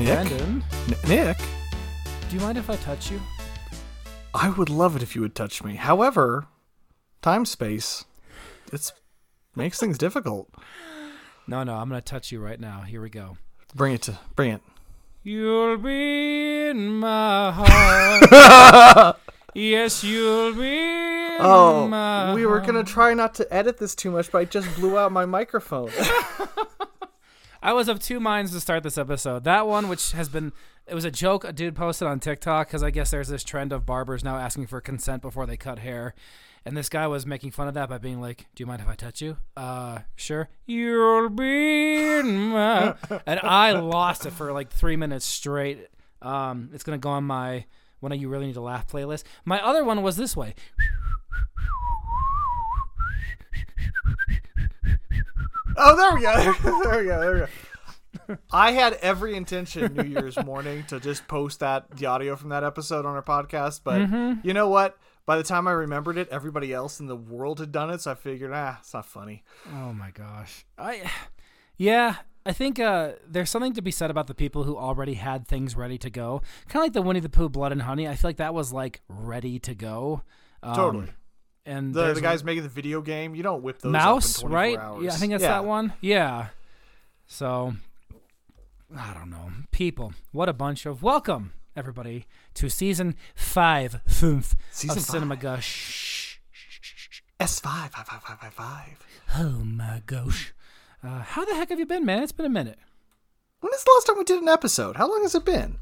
Nick? Brandon, N- Nick, do you mind if I touch you? I would love it if you would touch me. However, time space, it's makes things difficult. No, no, I'm gonna touch you right now. Here we go. Bring it to bring it. You'll be in my heart. yes, you'll be in oh, my. Oh, we were gonna try not to edit this too much, but I just blew out my microphone. I was of two minds to start this episode. That one, which has been, it was a joke a dude posted on TikTok because I guess there's this trend of barbers now asking for consent before they cut hair. And this guy was making fun of that by being like, "Do you mind if I touch you?" Uh, sure. You'll be my. and I lost it for like three minutes straight. Um, it's gonna go on my of you really need to laugh playlist. My other one was this way. Oh, there we go. there we go. There we go. I had every intention New Year's morning to just post that the audio from that episode on our podcast, but Mm-hmm. you know what? By the time I remembered it, everybody else in the world had done it, so I figured, ah, it's not funny. Oh my gosh. I Yeah, I think uh, there's something to be said about the people who already had things ready to go. Kind of like the Winnie the Pooh Blood and Honey. I feel like that was like ready to go. Um, Totally. And The the guys making the video game, you don't whip those Mouse, up in 24 right? hours. Yeah, I think that's that one. Yeah. So I don't know. People, what a bunch of welcome everybody to season 5 fünf Season of Cinema five. Gush. S five five five five five five. Oh my gosh. Uh, how the heck have you been, man? It's been a minute. When is the last time we did an episode? How long has it been?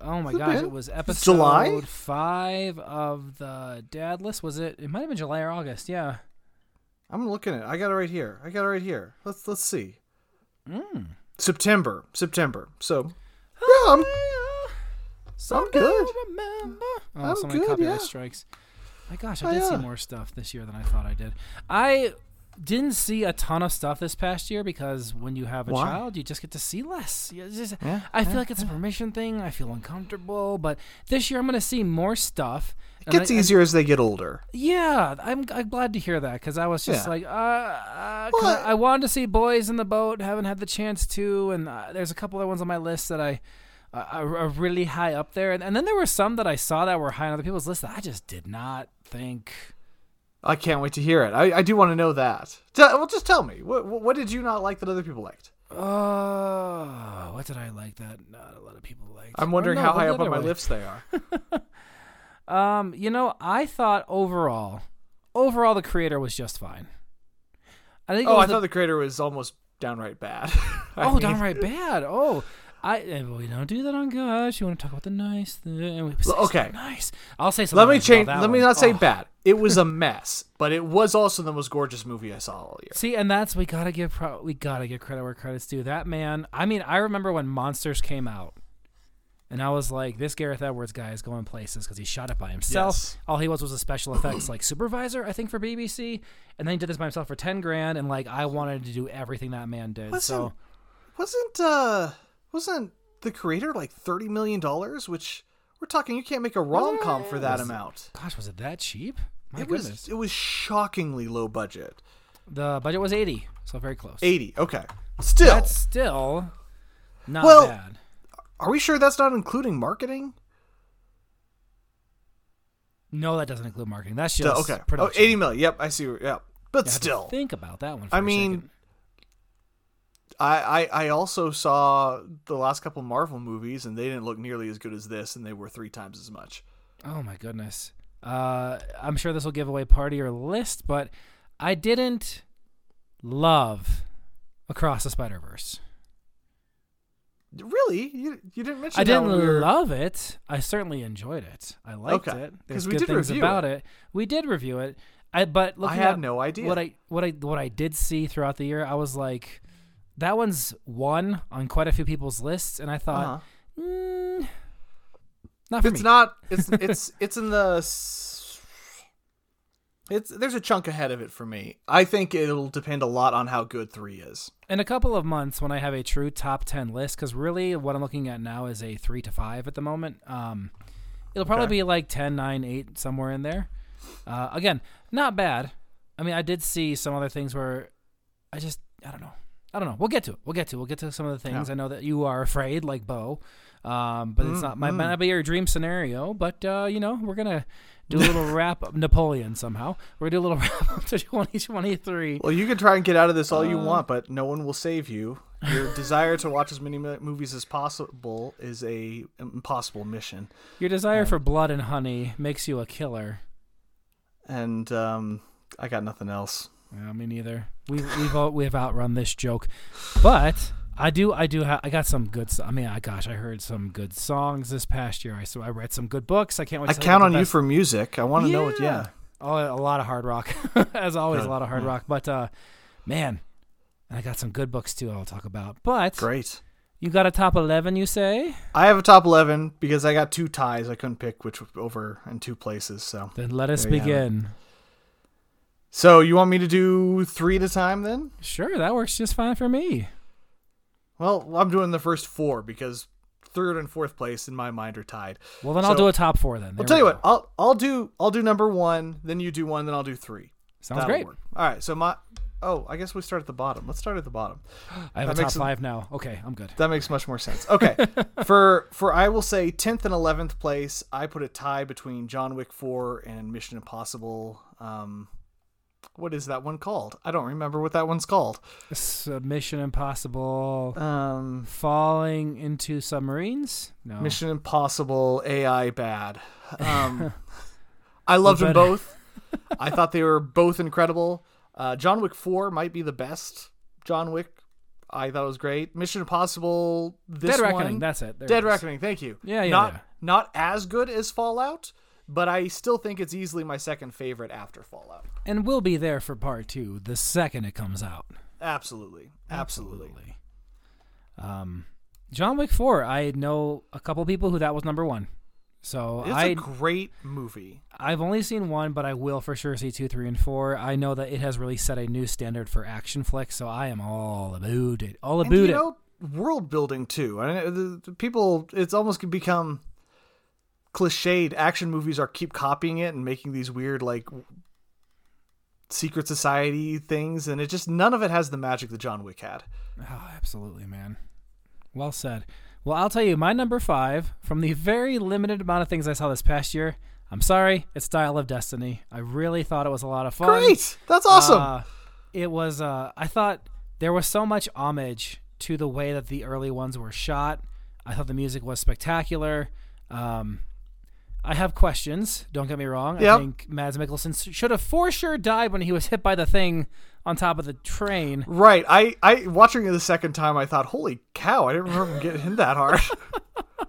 Oh my gosh, been? it was episode July? five of the Dad List. Was it? It might have been July or August. Yeah. I'm looking at. it. I got it right here. I got it right here. Let's let's see. Mm. September. September. So yeah, I'm Some good. Remember. Oh, I'm so many good, copyright yeah. strikes. My gosh, Oh, I did see yeah. more stuff this year than I thought I did. I didn't see a ton of stuff this past year because when you have a Why? child, you just get to see less. Just- Yeah, I feel yeah, like it's a permission thing. I feel uncomfortable, but this year I'm going to see more stuff. It gets I- I- easier as they get older. Yeah, I'm, I'm glad to hear that because I was just Yeah. like, uh, uh Well, I, I wanted to see Boys in the Boat, haven't had the chance to, and uh, there's a couple other ones on my list that I uh, are, are really high up there, and, and then there were some that I saw that were high on other people's list that I just did not think. I can't wait to hear it. I, I do want to know that. Tell, well, just tell me. What, what did you not like that other people liked? Oh, what did I like that not a lot of people liked? I'm wondering no, how high up on my way. list they are. Um, you know, I thought overall, overall the creator was just fine. I think. oh, I the- thought the creator was almost downright bad. Oh, mean, downright bad. Oh, I eh, we don't do that on Gush. You want to talk about the nice thing? Okay. nice. I'll say something. Let me nice change. Let me not say Oh. bad. It was a mess, but it was also the most gorgeous movie I saw all year. See, and that's we gotta give pro- we gotta give credit where credit's due. That man. I mean, I remember when Monsters came out, and I was like, this Gareth Edwards guy is going places because he shot it by himself. Yes. All he was was a special effects like supervisor, I think, for BBC, and then he did this by himself for ten grand. And like, I wanted to do everything that man did. Wasn't- so Wasn't uh wasn't the creator like thirty million dollars? Which we're talking, you can't make a rom com for that Was- amount. gosh, was it that cheap? My it goodness. was it was shockingly low budget. The budget was eighty, so very close. Eighty. Okay. Still, That's still not Well, bad. are we sure that's not including marketing? No, that doesn't include marketing. That's Still, just okay. Oh, 80 million. Yep, I see. Yep. But You still, think about that one. For I a mean, second. I, I I also saw the last couple Marvel movies, and they didn't look nearly as good as this, and they were three times as much. Oh my goodness. Uh, I'm sure this will give away part of your list, but I didn't love Across the Spider Verse. Really, you you didn't mention. I didn't we were- love it. I certainly enjoyed it. I liked Okay. it. There's we good did things review about it. We did review it. I but look I looking had no idea. what I what I what I did see throughout the year, I was like, that one's one on quite a few people's lists, and I thought, Uh-huh. mm, not for It's me. not. It's it's it's in the. s- It's there's a chunk ahead of it for me. I think it'll depend a lot on how good three is. in a couple of months when I have a true top 10 list, because really what I'm looking at now is a 3 to 5 at the moment. Um, it'll probably Okay. be like 10, 9, 8, somewhere in there. Uh, again, not bad. I mean, I did see some other things where I just, I don't know. I don't know. We'll get to it. We'll get to. It. We'll get to some of the things. Yeah. I know that you are afraid, like Beau, um, but it's not might, might not be your dream scenario. But uh, you know, we're gonna do a little wrap up Napoleon somehow. We're gonna do a little wrap up to 2023. Well, you can try and get out of this all you Uh. want, but no one will save you. Your desire to watch as many movies as possible is a impossible mission, Your desire for blood and honey makes you a killer. and um, I got nothing else. Yeah, me neither. We we've out, we've outrun this joke, but I do I do ha- I got some good. I mean, I gosh, I heard some good songs this past year. I so I read some good books. I can't wait. I count on you for music. I want to know what. Yeah, Oh, a lot of hard rock, as always. Good, A lot of hard yeah. rock, but uh, man, I got some good books too. I'll talk about. But great. you got a top eleven, you say? I have a top eleven because I got two ties. I couldn't pick which over in two places. So, Then let us begin. So you want me to do three at a time then? Sure, that works just fine for me. Well, I'm doing the first four because third and fourth place in my mind are tied. Well, then I'll do a top four then. I'll tell you go. what. I'll I'll do I'll do number one, then you do one, then I'll do three. Sounds That'll great. work. All right. So my oh, I guess we start at the bottom. Let's start at the bottom. I have That a top it- five now. Okay, I'm good. That makes much more sense. Okay. for for I will say tenth and eleventh place, I put a tie between John Wick four and Mission Impossible. Um, what is that one called? I don't remember what that one's called. Submission Impossible. Um, Falling into submarines? No. Mission Impossible AI bad. Um, I loved them both. I thought they were both incredible. Uh, John Wick Four might be the best John Wick. I thought it was great. Mission Impossible. This Dead Reckoning. That's it. There Dead it. Reckoning. Thank you. Yeah, yeah, Not yeah. not as good as Fallout, but I still think it's easily my second favorite after Fallout. And we'll be there for part two the second it comes out. Absolutely. Absolutely. Um, John Wick 4, I know a couple people who that was number one. So It's I a great movie. I've only seen one, but I will for sure see two, three, and four. I know that it has really set a new standard for action flicks, so I am all about it. All And about you it. know, world building too. I mean, the, the people, it's almost become cliched. Action movies are keep copying it and making these weird like secret society things, and it just none of it has the magic that John Wick had. Oh, absolutely, man. Well said. Well, I'll tell you, my number five, from the very limited amount of things I saw this past year, I'm sorry, it's Dial of Destiny. I really thought it was a lot of fun. Great, that's awesome. Uh, it was. Uh, I thought there was so much homage to the way that the early ones were shot. I thought the music was spectacular. Um, I have questions. Don't get me wrong. I think Mads Mikkelsen should have for sure died when he was hit by the thing on top of the train. right. I, I watching it the second time, I thought, holy cow, I didn't remember him getting hit that hard.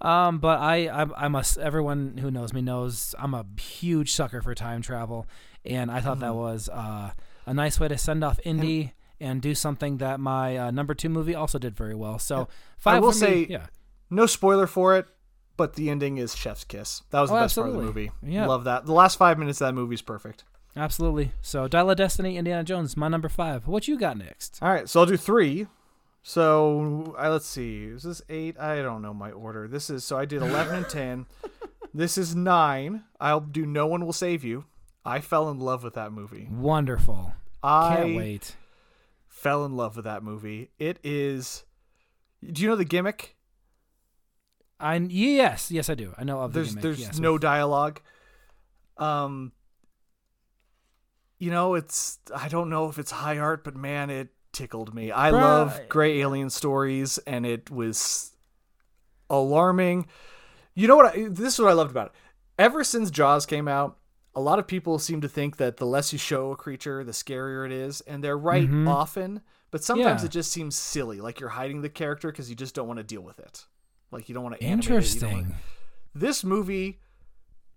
Um, but I, I, I must. Everyone who knows me knows I'm a huge sucker for time travel, and I thought that Mm-hmm. was uh, a nice way to send off Indy and do something that my uh, number two movie also did very well. So five. will for me, say- yeah, no spoiler for it, but the ending is Chef's Kiss. That was oh, the Oh, best part of the movie. Yeah. Love that. The last five minutes of that movie is perfect. absolutely. So Dial of Destiny, Indiana Jones, my number five. What you got next? All right, so I'll do three. So I let's see. Is this eight? I don't know my order. This is so I did eleven and ten. This is nine. I'll do No One Will Save You. I fell in love with that movie. Wonderful. I Can't wait. fell in love with that movie. It is. Do you know the gimmick? I yes, yes, I do. I know of the There's gimmick. there's yes. no dialogue. Um. You know, it's I don't know if it's high art, but man, it tickled me. I Bruh. love gray alien stories, and it was alarming. You know what? I, this is what I loved about it. Ever since Jaws came out, a lot of people seem to think that the less you show a creature, the scarier it is, and they're right Mhm. often. But sometimes Yeah. it just seems silly, like you're hiding the character because you just don't want to deal with it. Like you don't want to animate it, you don't wanna- Interesting. this movie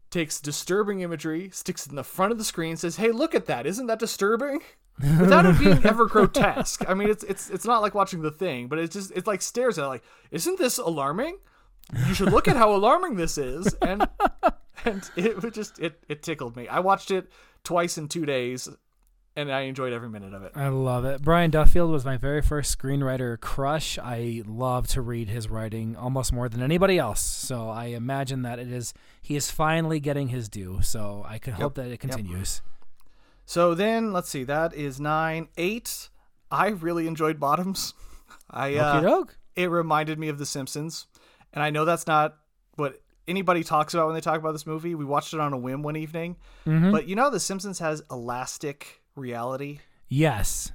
takes disturbing imagery, sticks it in the front of the screen, says, "Hey, look at that! Isn't that disturbing?" Without it being ever grotesque. I mean, it's it's it's not like watching The Thing, but it's just it like stares at it like, "Isn't this alarming? You should look at how alarming this is." And and it just it it tickled me. I watched it twice in two days, and I enjoyed every minute of it. I love it. Brian Duffield was my very first screenwriter crush. I love to read his writing almost more than anybody else. So I imagine that it is he is finally getting his due. So I can hope that it continues. So then, let's see. That is nine, eight. I really enjoyed Bottoms. I uh, it reminded me of The Simpsons, and I know that's not what anybody talks about when they talk about this movie. We watched it on a whim one evening, Mhm. but you know, The Simpsons has elastic reality. Yes.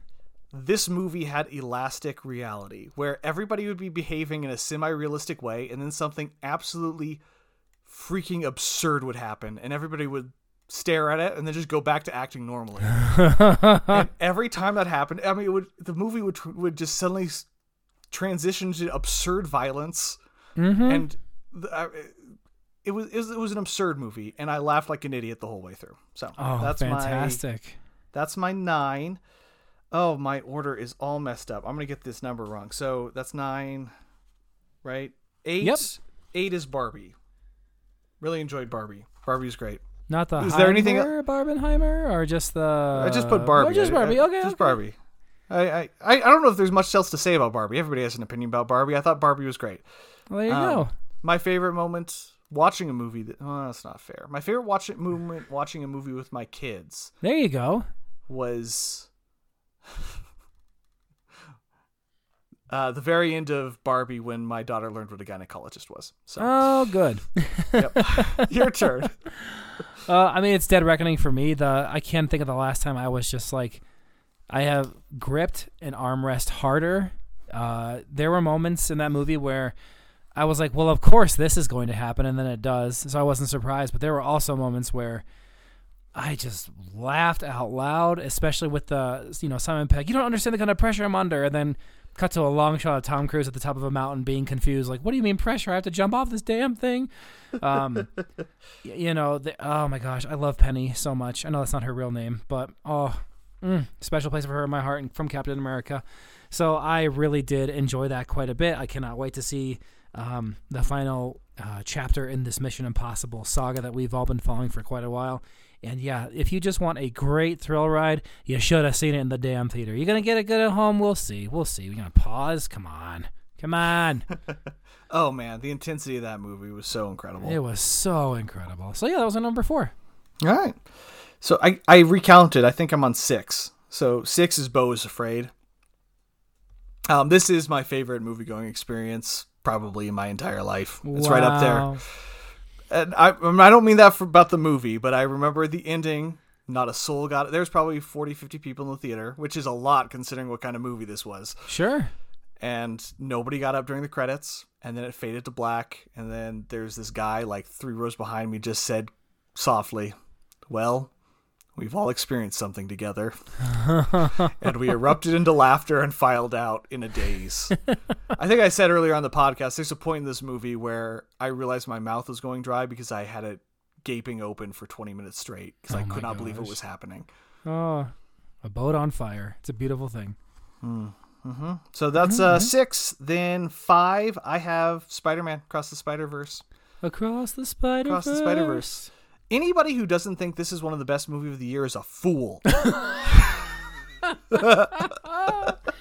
This movie had elastic reality, where everybody would be behaving in a semi-realistic way, and then something absolutely freaking absurd would happen, and everybody would stare at it and then just go back to acting normally. and every time that happened, I mean, it would the movie would would just suddenly transition to absurd violence, Mm-hmm. and the, uh, it was it was it was an absurd movie, and I laughed like an idiot the whole way through. So Oh, that's my fantastic. That's my nine. Oh, my order is all messed up. I'm gonna get this number wrong. So that's nine, right? Eight. Yep. Eight is Barbie. Really enjoyed Barbie. Barbie's great. Not the Is there anything- Barbenheimer or just the I just put Barbie. Oh, just Barbie. I- okay. Just okay. Barbie. I, I I I don't know if there's much else to say about Barbie. Everybody has an opinion about Barbie. I thought Barbie was great. Well, there you Um, go. My favorite moment watching a movie. That, oh, that's not fair. My favorite watching moment watching a movie with my kids There you go. Was uh, the very end of Barbie when my daughter learned what a gynecologist was. So Oh, good. yep. your turn. Uh, I mean, it's Dead Reckoning for me. The I can't think of the last time I was just like, I have gripped an armrest harder. Uh, there were moments in that movie where I was like, well, of course this is going to happen, and then it does. So I wasn't surprised. But there were also moments where I just laughed out loud, especially with the you know Simon Pegg. You don't understand the kind of pressure I'm under, and then cut to a long shot of Tom Cruise at the top of a mountain being confused, like, what do you mean pressure? I have to jump off this damn thing. Um, you know, the, oh my gosh, I love Penny so much. I know that's not her real name, but oh, mm, special place for her in my heart and from Captain America. So I really did enjoy that quite a bit. I cannot wait to see um, the final uh, chapter in this Mission Impossible saga that we've all been following for quite a while. And yeah, if you just want a great thrill ride, you should have seen it in the damn theater. You're gonna get it good at home. We'll see. We'll see. We're gonna pause. Come on. Come on. Oh man, the intensity of that movie was so incredible. it was so incredible. So yeah, that was a number four. All right. So I, I recounted. I think I'm on six. So six is Beau is Afraid. Um, this is my favorite movie going experience probably in my entire life. It's right up there. And I, I I don't mean that for, about the movie, but I remember the ending. Not a soul got it. There's probably 40, 50 people in the theater, which is a lot considering what kind of movie this was. Sure. And nobody got up during the credits. And then it faded to black. And then there's this guy, like three rows behind me, just said softly, Well, we've all experienced something together. and we erupted into laughter and filed out in a daze. I think I said earlier on the podcast, there's a point in this movie where I realized my mouth was going dry because I had it gaping open for 20 minutes straight because I Oh my could not believe it was happening. Oh, a boat on fire. It's a beautiful thing. Hmm. Mm-hmm. So that's uh, mm-hmm. six. Then five, I have Spider Man Across the Spider Verse. Across the Spider Across the Spider Verse. Anybody who doesn't think this is one of the best movies of the year is a fool. Uh,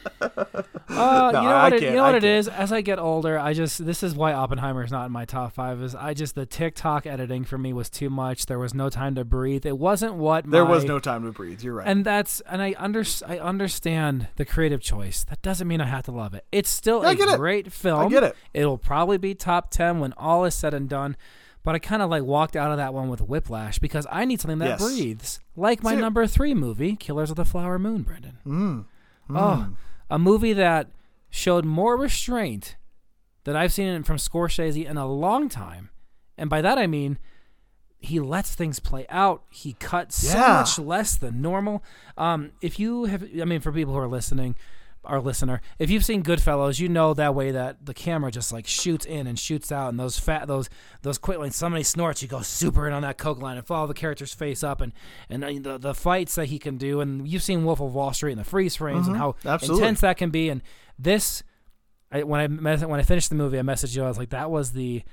No, you know what it, you know what it As I get older, I just this is why Oppenheimer is not in my top five. Is I just the TikTok editing for me was too much. There was no time to breathe. It wasn't what there my, was no time to breathe. You're right. and that's and I under I understand the creative choice. That doesn't mean I have to love it. It's still I a get it. great film. I get it. It'll probably be top ten when all is said and done. But I kind of like walked out of that one with whiplash because I need something that Yes. breathes, like my number three movie, Killers of the Flower Moon. Brendan. Mm. Oh, a movie that showed more restraint than I've seen from Scorsese in a long time. And by that I mean he lets things play out. He cut so much less than normal. Um, if you have, I mean, for people who are listening, our listener, if you've seen Goodfellas, you know that way that the camera just like shoots in and shoots out, and those fat, those those quick lines. Somebody snorts, you go super in on that coke line and follow the character's face up, and and uh, the the fights that he can do. And you've seen Wolf of Wall Street and the freeze frames and how Absolutely. intense that can be. And this, I, when I when I finished the movie, I messaged you. I was like, that was the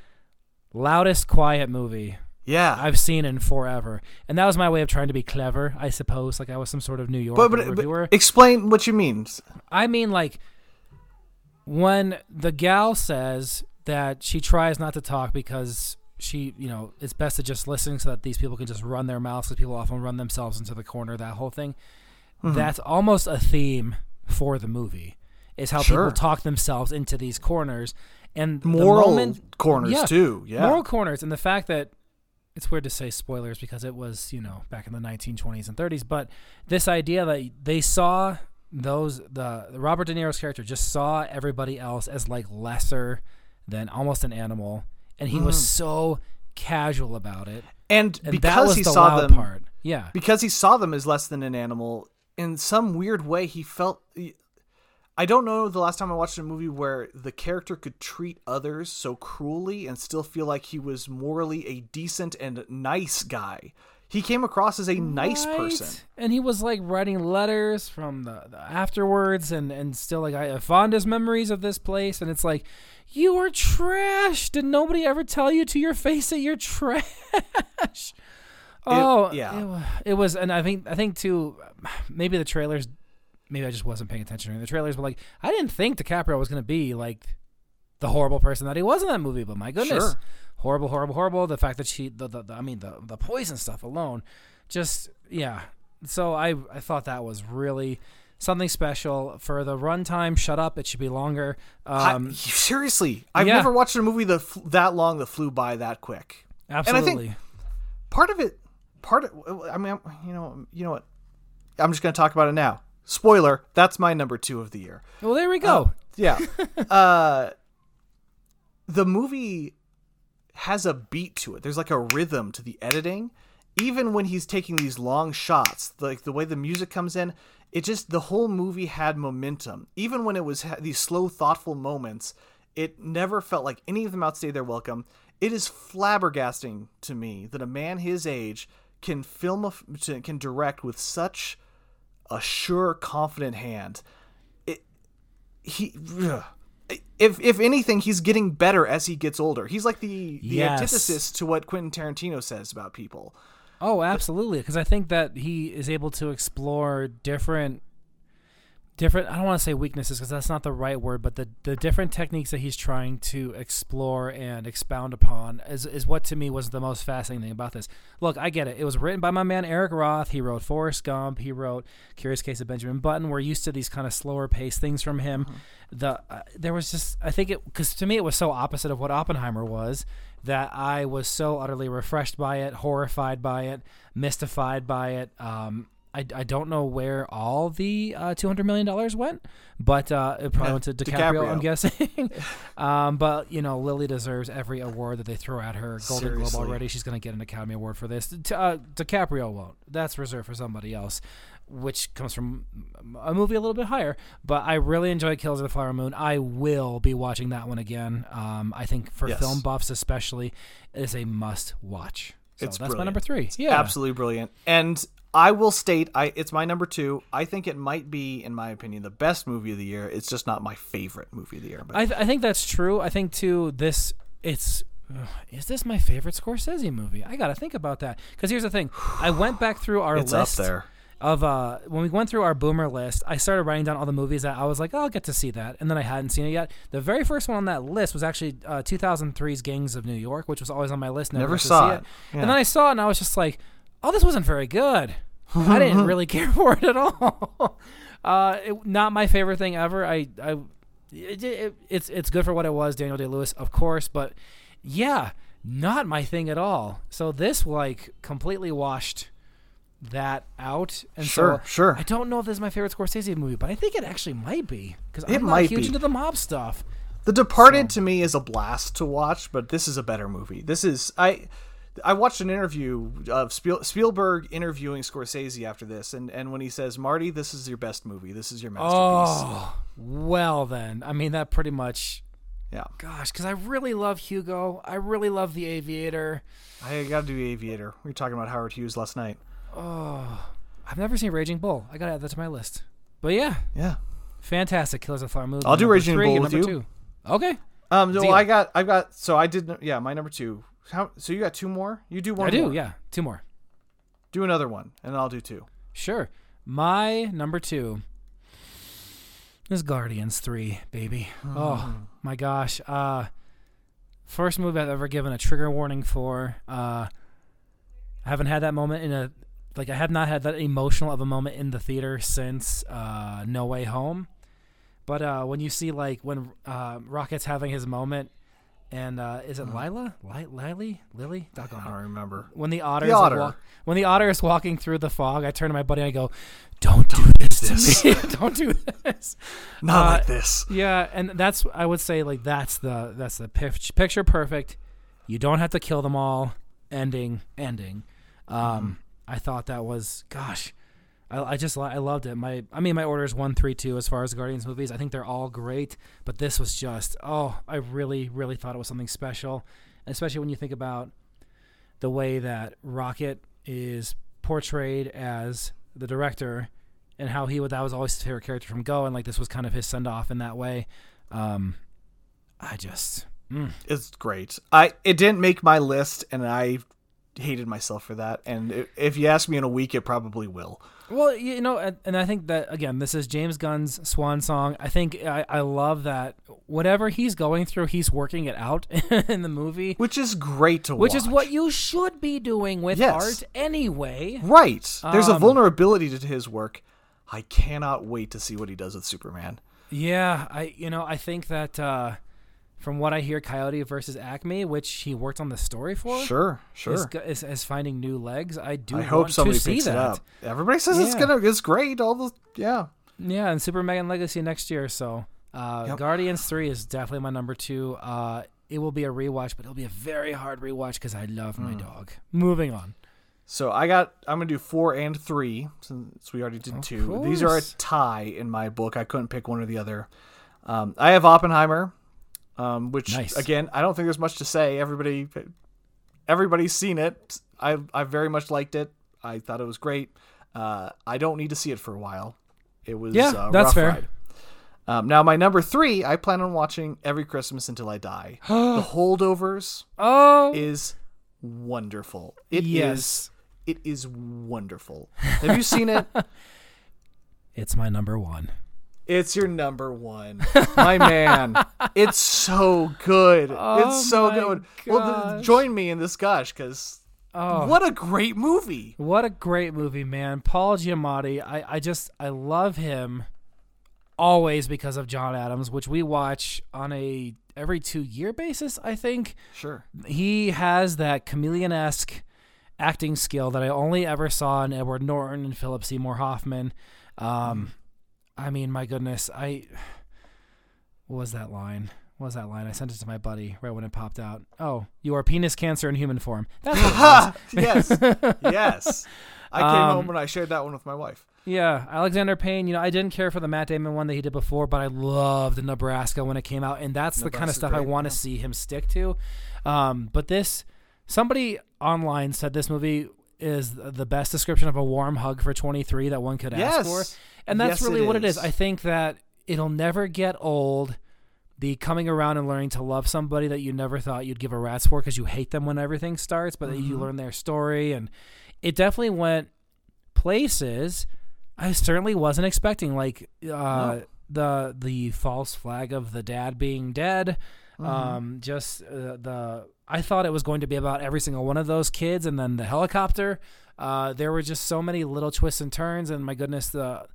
loudest quiet movie Yeah. I've seen in forever, and that was my way of trying to be clever, I suppose. Like I was some sort of New York but, but, reviewer. but explain what you mean. I mean, like when the gal says that she tries not to talk because she, you know, it's best to just listen so that these people can just run their mouths because people often run themselves into the corner. That whole thing. Mm-hmm. That's almost a theme for the movie. Is how Sure. people talk themselves into these corners and the Moral moment- corners yeah, too. Yeah. moral corners and the fact that it's weird to say spoilers because it was you know back in the 1920s and 30s but this idea that they saw those the, the robert de niro's character just saw everybody else as like lesser than almost an animal and he was hmm. so casual about it. And and because he the saw them part. Yeah. because he saw them as less than an animal in some weird way he felt i don't know the last time i watched a movie where the character could treat others so cruelly and still feel like he was morally a decent and nice guy. He came across as a nice Right? person. And he was like writing letters from the, the afterwards and and still like i have fondest memories of this place. And it's like you are trash. Did nobody ever tell you to your face that you're trash? Oh yeah. it, it was and i think i think too maybe the trailers maybe i just wasn't paying attention during the trailers but like i didn't think DiCaprio was going to be like the horrible person that he was in that movie but my goodness. Sure. horrible horrible horrible. The fact that she the, the, the i mean the the poison stuff alone just yeah. So i i thought that was really something special. For the runtime shut up. It should be longer. I- um seriously i've yeah. never watched a movie that that long that flew by that quick. Absolutely. And I think- part of it part of i mean you know you know what? I'm just going to talk about it now spoiler that's my number two of the year. Well there we go. Yeah. Uh the movie has a beat to it. There's like a rhythm to the editing. Even when he's taking these long shots like the way the music comes in it just the whole movie had momentum. Even when it was ha- these slow thoughtful moments it never felt like any of them outstayed their welcome. It is flabbergasting to me that a man his age can film a f- can direct with such a sure confident hand he ugh. if if anything he's getting better as he gets older he's like the the Yes. antithesis to what quentin tarantino says about people Oh, absolutely. Because I think that he is able to explore different, different. I don't want to say weaknesses because that's not the right word, but the the different techniques that he's trying to explore and expound upon is is what to me was the most fascinating thing about this. Look, I get it. It was written by my man Eric Roth. He wrote Forrest Gump. He wrote Curious Case of Benjamin Button. We're used to these kind of slower paced things from him. The uh, there was just I think it because to me it was so opposite of what Oppenheimer was that I was so utterly refreshed by it, horrified by it, mystified by it. Um, I, I don't know where all the uh, two hundred million dollars went, but uh, it probably Yeah, went to DiCaprio, I'm guessing. um, but you know, Lily deserves every award that they throw at her. Golden Globe already. She's going to get an Academy Award for this. T- uh, DiCaprio won't. That's reserved for somebody else, which comes from a movie a little bit higher. But I really enjoyed Kills of the Flower Moon. I will be watching that one again. Um, I think for Yes. film buffs especially, it is a must watch. So It's that's my number three. yeah, absolutely brilliant and i will state i it's my number two i think it might be in my opinion the best movie of the year it's just not my favorite movie of the year but I, th- I think that's true. I think too. This it's. ugh, Is this my favorite Scorsese movie? I gotta think about that. Because here's the thing: I went back through our it's up list there of uh when we went through our boomer list. I started writing down all the movies that I was like, oh, I'll get to see that, and then I hadn't seen it yet. The very first one on that list was actually uh, 2003's Gangs of New York, which was always on my list. Never, Never saw see it. And Yeah. then I saw it, and I was just like, oh, this wasn't very good. I didn't really care for it at all. uh, it, not my favorite thing ever. I, I, it, it, it's it's good for what it was. Daniel Day Lewis, of course, but yeah, not my thing at all. So this like completely washed that out. And Sure, so sure. I don't know if this is my favorite Scorsese movie, but I think it actually might be because I'm not huge be. into the mob stuff. The Departed to me is a blast to watch, but this is a better movie. This is I I watched an interview of Spiel, Spielberg interviewing Scorsese after this, and, and when he says, "Marty, this is your best movie. This is your masterpiece." Oh, well then. I mean, that pretty much. Yeah, Gosh, because I really love Hugo. I really love The Aviator. I got to do Aviator. We were talking about Howard Hughes last night. Oh, I've never seen Raging Bull. I gotta add that to my list. But yeah, Yeah. fantastic Killers of the Flower Moon. I'll do Raging three Bull with you. Two. Okay, Um. No, Deal. I got. I've got. So I did. Yeah, my number two. How? So you got two more. You do one. I do. more. Yeah, two more. Do another one, and I'll do two. Sure. My number two is Guardians 3, baby. Oh, my gosh. Uh, first movie I've ever given a trigger warning for. Uh, I haven't had that moment in a like I have not had that emotional of a moment in the theater since uh, No Way Home. But uh, when you see like when uh, Rocket's having his moment, and uh, is it Lila, Li- Lily, Lily? I Doggone don't remember. When the otter, The is, like, otter. wa- when the otter is walking through the fog, I turn to my buddy and I go, "Don't do this to me! Don't do this!" Not Uh, like this. Yeah, and that's I would say like that's the that's the pic- picture perfect. You don't have to kill them all. Ending, ending. Um, I thought that was gosh, I, I just I loved it. My I mean my order is one three two as far as Guardians movies. I think they're all great, but this was just oh I really really thought it was something special, especially when you think about the way that Rocket is portrayed as the director and how he would that was always his favorite character from Go and like this was kind of his send off in that way. Um, I just mm. It's great. I it didn't make my list, and I hated myself for that. And if you ask me in a week, it probably will. well you know and, I think that again this is James Gunn's swan song. I think I, I love that whatever he's going through he's working it out in the movie, Which is great to which watch. Which is what you should be doing with Yes. art anyway. Right. There's a Um, vulnerability to his work. I cannot wait to see what he does with Superman. Yeah, I you know I think that uh, from what I hear, Coyote versus Acme, which he worked on the story for, Sure, sure. is, is, is finding new legs. I do. I hope somebody to see picks that. it up. Everybody says it's gonna it's great. All the yeah. Yeah, and Superman Legacy next year. So uh, Yep. Guardians Three is definitely my number two. Uh, it will be a rewatch, but it'll be a very hard rewatch because I love my dog. Moving on. So I got I'm gonna do four and three since we already did Of two. These are a tie in my book. I couldn't pick one or the other. Um, I have Oppenheimer, um, which Nice. again I don't think there's much to say. Everybody everybody's seen it. I I very much liked it. I thought it was great. Uh, I don't need to see it for a while. It was Yeah, uh, that's rough fair. ride. Um, now my number three, I plan on watching every Christmas until I die. the Holdovers Oh is wonderful. It is yes, it is wonderful. Have you seen it? it's my number one. It's your number one, my man. It's so good. Oh it's so good. Well, th- join me in this gush because Oh, what a great movie. What a great movie, man. Paul Giamatti. I, I just I love him always because of John Adams, which we watch on a every two year basis, I think. Sure. He has that chameleon esque acting skill that I only ever saw in Edward Norton and Philip Seymour Hoffman. Um I mean, my goodness, I what was that line? What was that line? I sent it to my buddy right when it popped out. Oh, you are penis cancer in human form. That's what yes. Yes. I came Um, home and I shared that one with my wife. Yeah, Alexander Payne. You know, I didn't care for the Matt Damon one that he did before, but I loved Nebraska when it came out, and that's the kind of stuff I want to see him stick to. Um, but this, somebody online said this movie is the best description of a warm hug for 23 that one could ask for, and that's Yes, really it what it is. is. I think that it'll never get old. The coming around and learning to love somebody that you never thought you'd give a rat's for because you hate them when everything starts, but you Mm-hmm. learn their story, and it definitely went places I certainly wasn't expecting. Like uh, No. the the false flag of the dad being dead. Mm-hmm. Um, just uh, the I thought it was going to be about every single one of those kids, and then the helicopter. Uh, there were just so many little twists and turns, and my goodness, the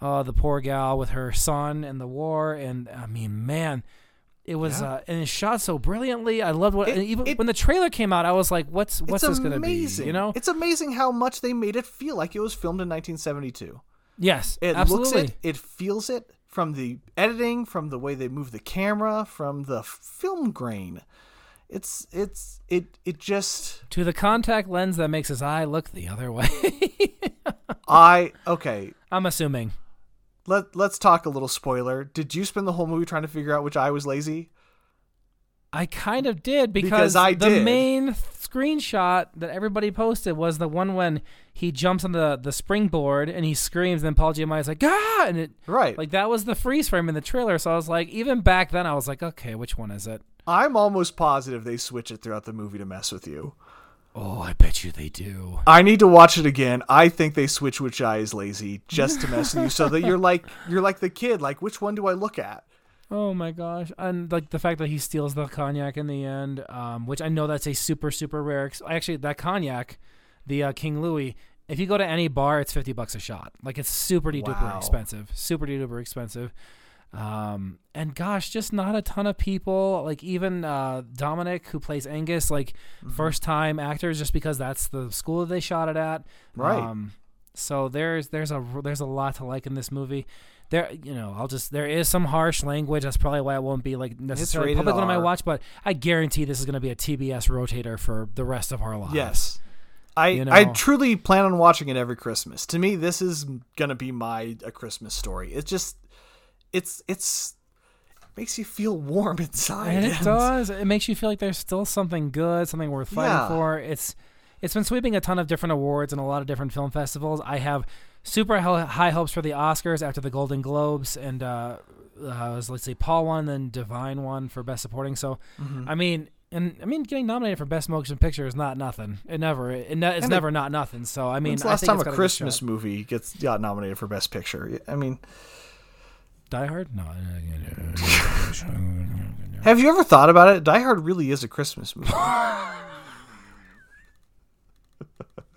uh, the poor gal with her son and the war, and I mean, man. It was, Yeah. uh, and it's shot so brilliantly. I loved what, It- even it- when the trailer came out, I was like, "What's what's this going to be?" amazing. You know? It's amazing how much they made it feel like it was filmed in 1972. Yes, It absolutely. looks it, it feels it from the editing, from the way they move the camera, from the film grain. It's it's it it just to the contact lens that makes his eye look the other way. I okay. I'm assuming. Let let's talk a little spoiler. Did you spend the whole movie trying to figure out which eye was lazy? I kind of did because, Because I the did. main screenshot that everybody posted was the one when he jumps on the, the springboard and he screams, and Paul Giamatti's like, ah! And it, Right. like, that was the freeze frame in the trailer. So I was like, even back then, I was like, okay, which one is it? I'm almost positive they switch it throughout the movie to mess with you. Oh, I bet you they do. I need to watch it again. I think they switch which eye is lazy just to mess with you, so that you're like you're like the kid. Like, which one do I look at? Oh my gosh! And like the fact that he steals the cognac in the end, um, which I know that's a super super rare. Ex- actually, that cognac, the uh, King Louis, if you go to any bar, it's fifty bucks a shot. Like it's super duper Wow. expensive, super duper expensive. Um, and gosh, just not a ton of people. Like even uh, Dominic, who plays Angus, like Mm-hmm. first time actors, just because that's the school that they shot it at. Right. Um, so there's there's a there's a lot to like in this movie. There, you know, I'll just there is some harsh language. That's probably why it won't be like necessarily public I R. watch. But I guarantee this is going to be a TBS rotator for the rest of our lives. Yes. I, You I truly plan on watching it every Christmas. To me, this is gonna be my a Christmas story. It's just, it's it's makes you feel warm inside. and it does. It makes you feel like there's still something good, something worth fighting Yeah. for. It's it's been sweeping a ton of different awards and a lot of different film festivals. I have super high hopes for the Oscars after the Golden Globes, and uh, uh, was, let's see, Paul won, then Da'Vine won for Best Supporting. So, Mm-hmm. I mean. And I mean, getting nominated for Best Motion Picture is not nothing. It never, it, ne- it's And never not nothing. So I mean, I last think time it's a Christmas movie gets got nominated for Best Picture? I mean, Die Hard? No. have you ever thought about it? Die Hard really is a Christmas movie.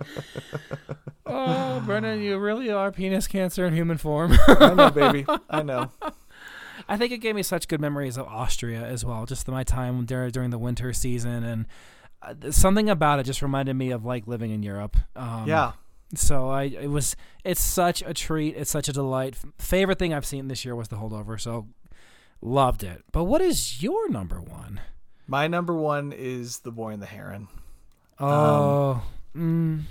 oh, Brennan, you really are penis cancer in human form. I know, baby. I know. I think it gave me such good memories of Austria as well, just my time there during the winter season, and uh, something about it just reminded me of like living in Europe. Um, Yeah. So I, it was, it's such a treat. It's such a delight. Favorite thing I've seen this year was The Holdover. So loved it. But what is your number one? My number one is The Boy and the Heron. Oh, mm,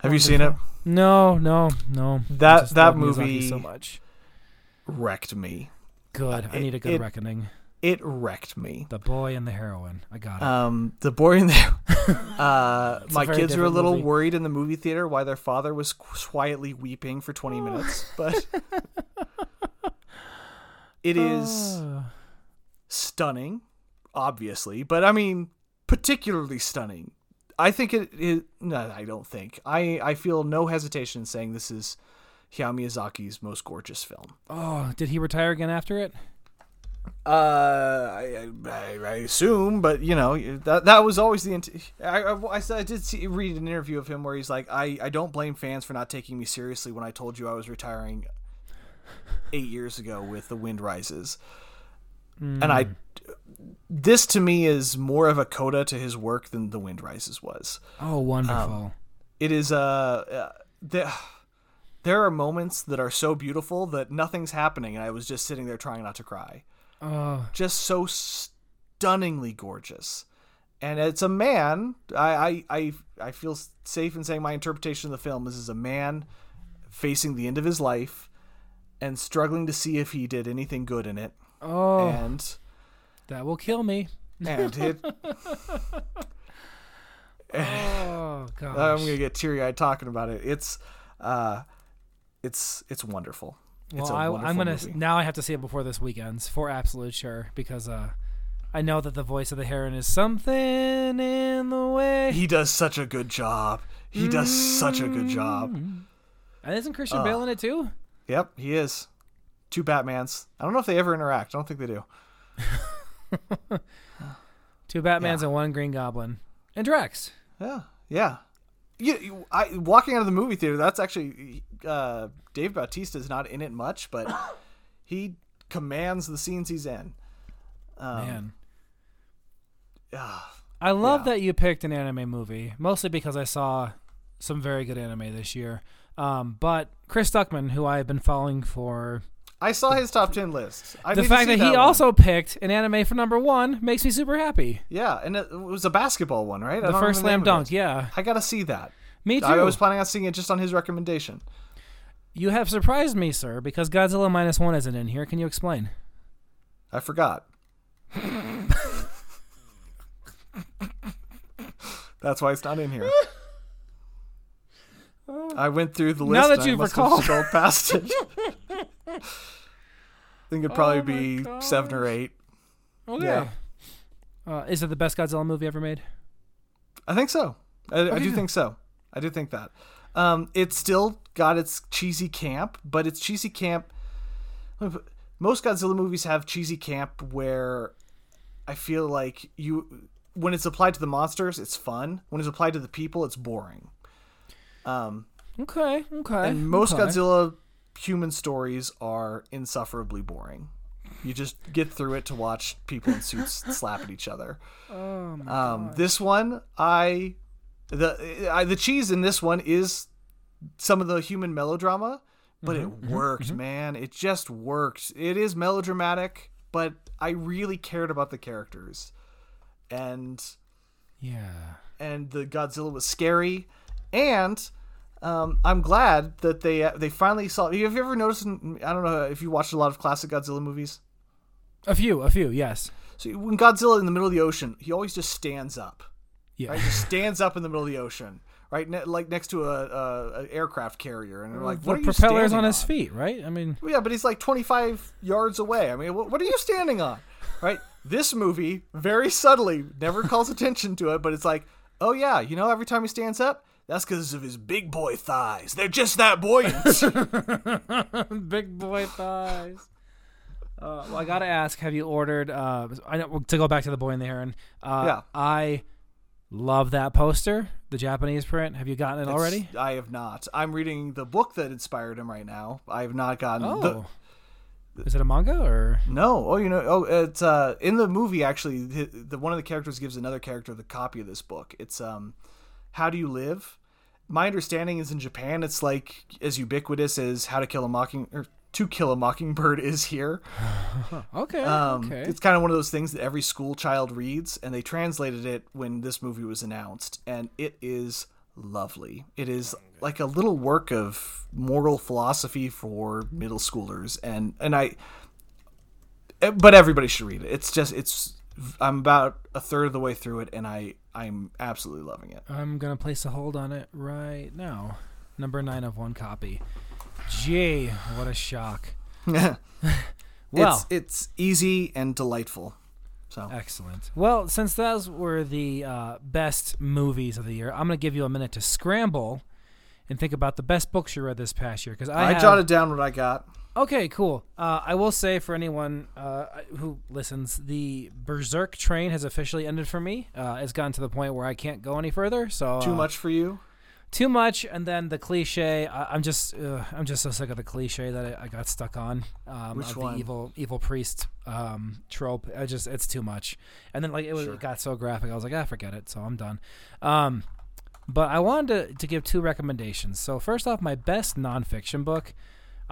Have you seen it? no, no, no. That- that movie- so much. Wrecked me. Good. I it- need a good it- reckoning. It wrecked me. The boy and the heroine. I got it. Um, the boy and the. Uh, my kids were a little movie. worried in the movie theater why their father was quietly weeping for 20 minutes, but it is Oh. stunning, obviously. But I mean, particularly stunning. I think it is. No, I don't think. I I feel no hesitation in saying this is Hayao Miyazaki's most gorgeous film. Oh, did he retire again after it? Uh, I, I, I assume, but you know that that was always the. Int- I, I, I did see, read an interview of him where he's like, I, I don't blame fans for not taking me seriously when I told you I was retiring eight years ago with The Wind Rises, and I. This to me is more of a coda to his work than The Wind Rises was. Oh, wonderful. It is uh, uh there. There are moments that are so beautiful that nothing's happening, and I was just sitting there trying not to cry oh, just so stunningly gorgeous. And it's a man. I, I I I feel safe in saying my interpretation of the film is as a man facing the end of his life and struggling to see if he did anything good in it. oh, And that will kill me. and it, Oh gosh. I'm gonna get teary eyed talking about it. It's uh, it's it's wonderful. Well, I, I'm gonna movie. now. I have to see it before this weekend's for absolute sure because uh, I know that the voice of the heron is something in the way. He does such a good job. He does such a good job. And isn't Christian Bale in it too? Yep, he is. Two Batmans. I don't know if they ever interact. I don't think they do. Two Batmans Yeah. and one Green Goblin and Drax. Yeah, yeah. You, you- I walking out of the movie theater. That's actually uh, Dave Bautista is not in it much, but he commands the scenes he's in. Um, Man, ah, I love yeah. that you picked an anime movie, mostly because I saw some very good anime this year. Um, but Chris Stuckman, who I've been following for I saw his top ten list. I the fact see that he one. also picked an anime for number one makes me super happy. yeah, and it was a basketball one, right? The first slam the name of dunk, yeah. I gotta see that. Me too. I was planning on seeing it just on his recommendation. you have surprised me, sir, because Godzilla minus one isn't in here. Can you explain? I forgot. That's why it's not in here. I went through the list. Now that have recalled. scrolled past it. I think it'd probably Oh be seven or eight. Okay. Yeah. Uh, is it the best Godzilla movie ever made? I think so. I, I do Okay. think so. I do think that. Um, it's still got its cheesy camp, but it's cheesy camp. Most Godzilla movies have cheesy camp where I feel like you, when it's applied to the monsters, it's fun. When it's applied to the people, it's boring. Um, Okay, okay. And most okay. Godzilla human stories are insufferably boring. You just get through it to watch people in suits slap at each other. Oh Um, this one, I the I, the cheese in this one is some of the human melodrama, but Mm-hmm, it worked, man. It just worked. It is melodramatic, but I really cared about the characters, and Yeah. and the Godzilla was scary, and um, I'm glad that they they finally saw. Have you ever noticed? I don't know if you watched a lot of classic Godzilla movies. A few, a few, yes. So when Godzilla in the middle of the ocean, he always just stands up. Yeah. Right, just stands up in the middle of the ocean, right, ne- like next to a, a, a aircraft carrier, and they're like, "What the propellers on his feet, right? I mean, Yeah, but he's like 25 yards away. I mean, what, what are you standing on? Right? This movie very subtly never calls attention to it, but it's like, oh yeah, you know, every time he stands up, that's because of his big boy thighs. They're just that buoyant. big boy thighs. Uh, well, I gotta ask: Have you ordered? Uh, I know to go back to the boy in the heron. Uh, Yeah. I love that poster, the Japanese print. Have you gotten it already? I have not. I'm reading the book that inspired him right now. I have not gotten Oh, the. is it a manga or? No, oh, you know, oh, it's uh, in the movie. Actually, the, the one of the characters gives another character the copy of this book. It's um, "How Do You Live." My understanding is in Japan, it's like as ubiquitous as "How to Kill a Mocking" or "To Kill a Mockingbird" is here. Okay, Um, okay. It's kind of one of those things that every school child reads, and they translated it when this movie was announced, and it is lovely. It is like a little work of moral philosophy for middle schoolers, and and I, eh, but everybody should read it. It's just it's. I'm about a third of the way through it, and I I'm absolutely loving it. I'm gonna place a hold on it right now. Number nine of one copy. Gee, what a shock. Well, it's it's easy and delightful. So Excellent. Well, since those were the uh, best movies of the year, I'm going to give you a minute to scramble and think about the best books you read this past year. Because I, I have- jotted down what I got. Okay, cool. Uh, I will say for anyone uh, who listens, the Berserk train has officially ended for me. Uh, it's gotten to the point where I can't go any further. So Too uh, much for you. too much, and then the cliche. I, I'm just, uh, I'm just so sick of the cliche that I, I got stuck on. Um, Which one? The evil, evil priest um, trope. I just, it's too much. And then like it, was, Sure. it got so graphic, I was like, ah, forget it. So I'm done. Um, but I wanted to, to give two recommendations. So first off, my best nonfiction book.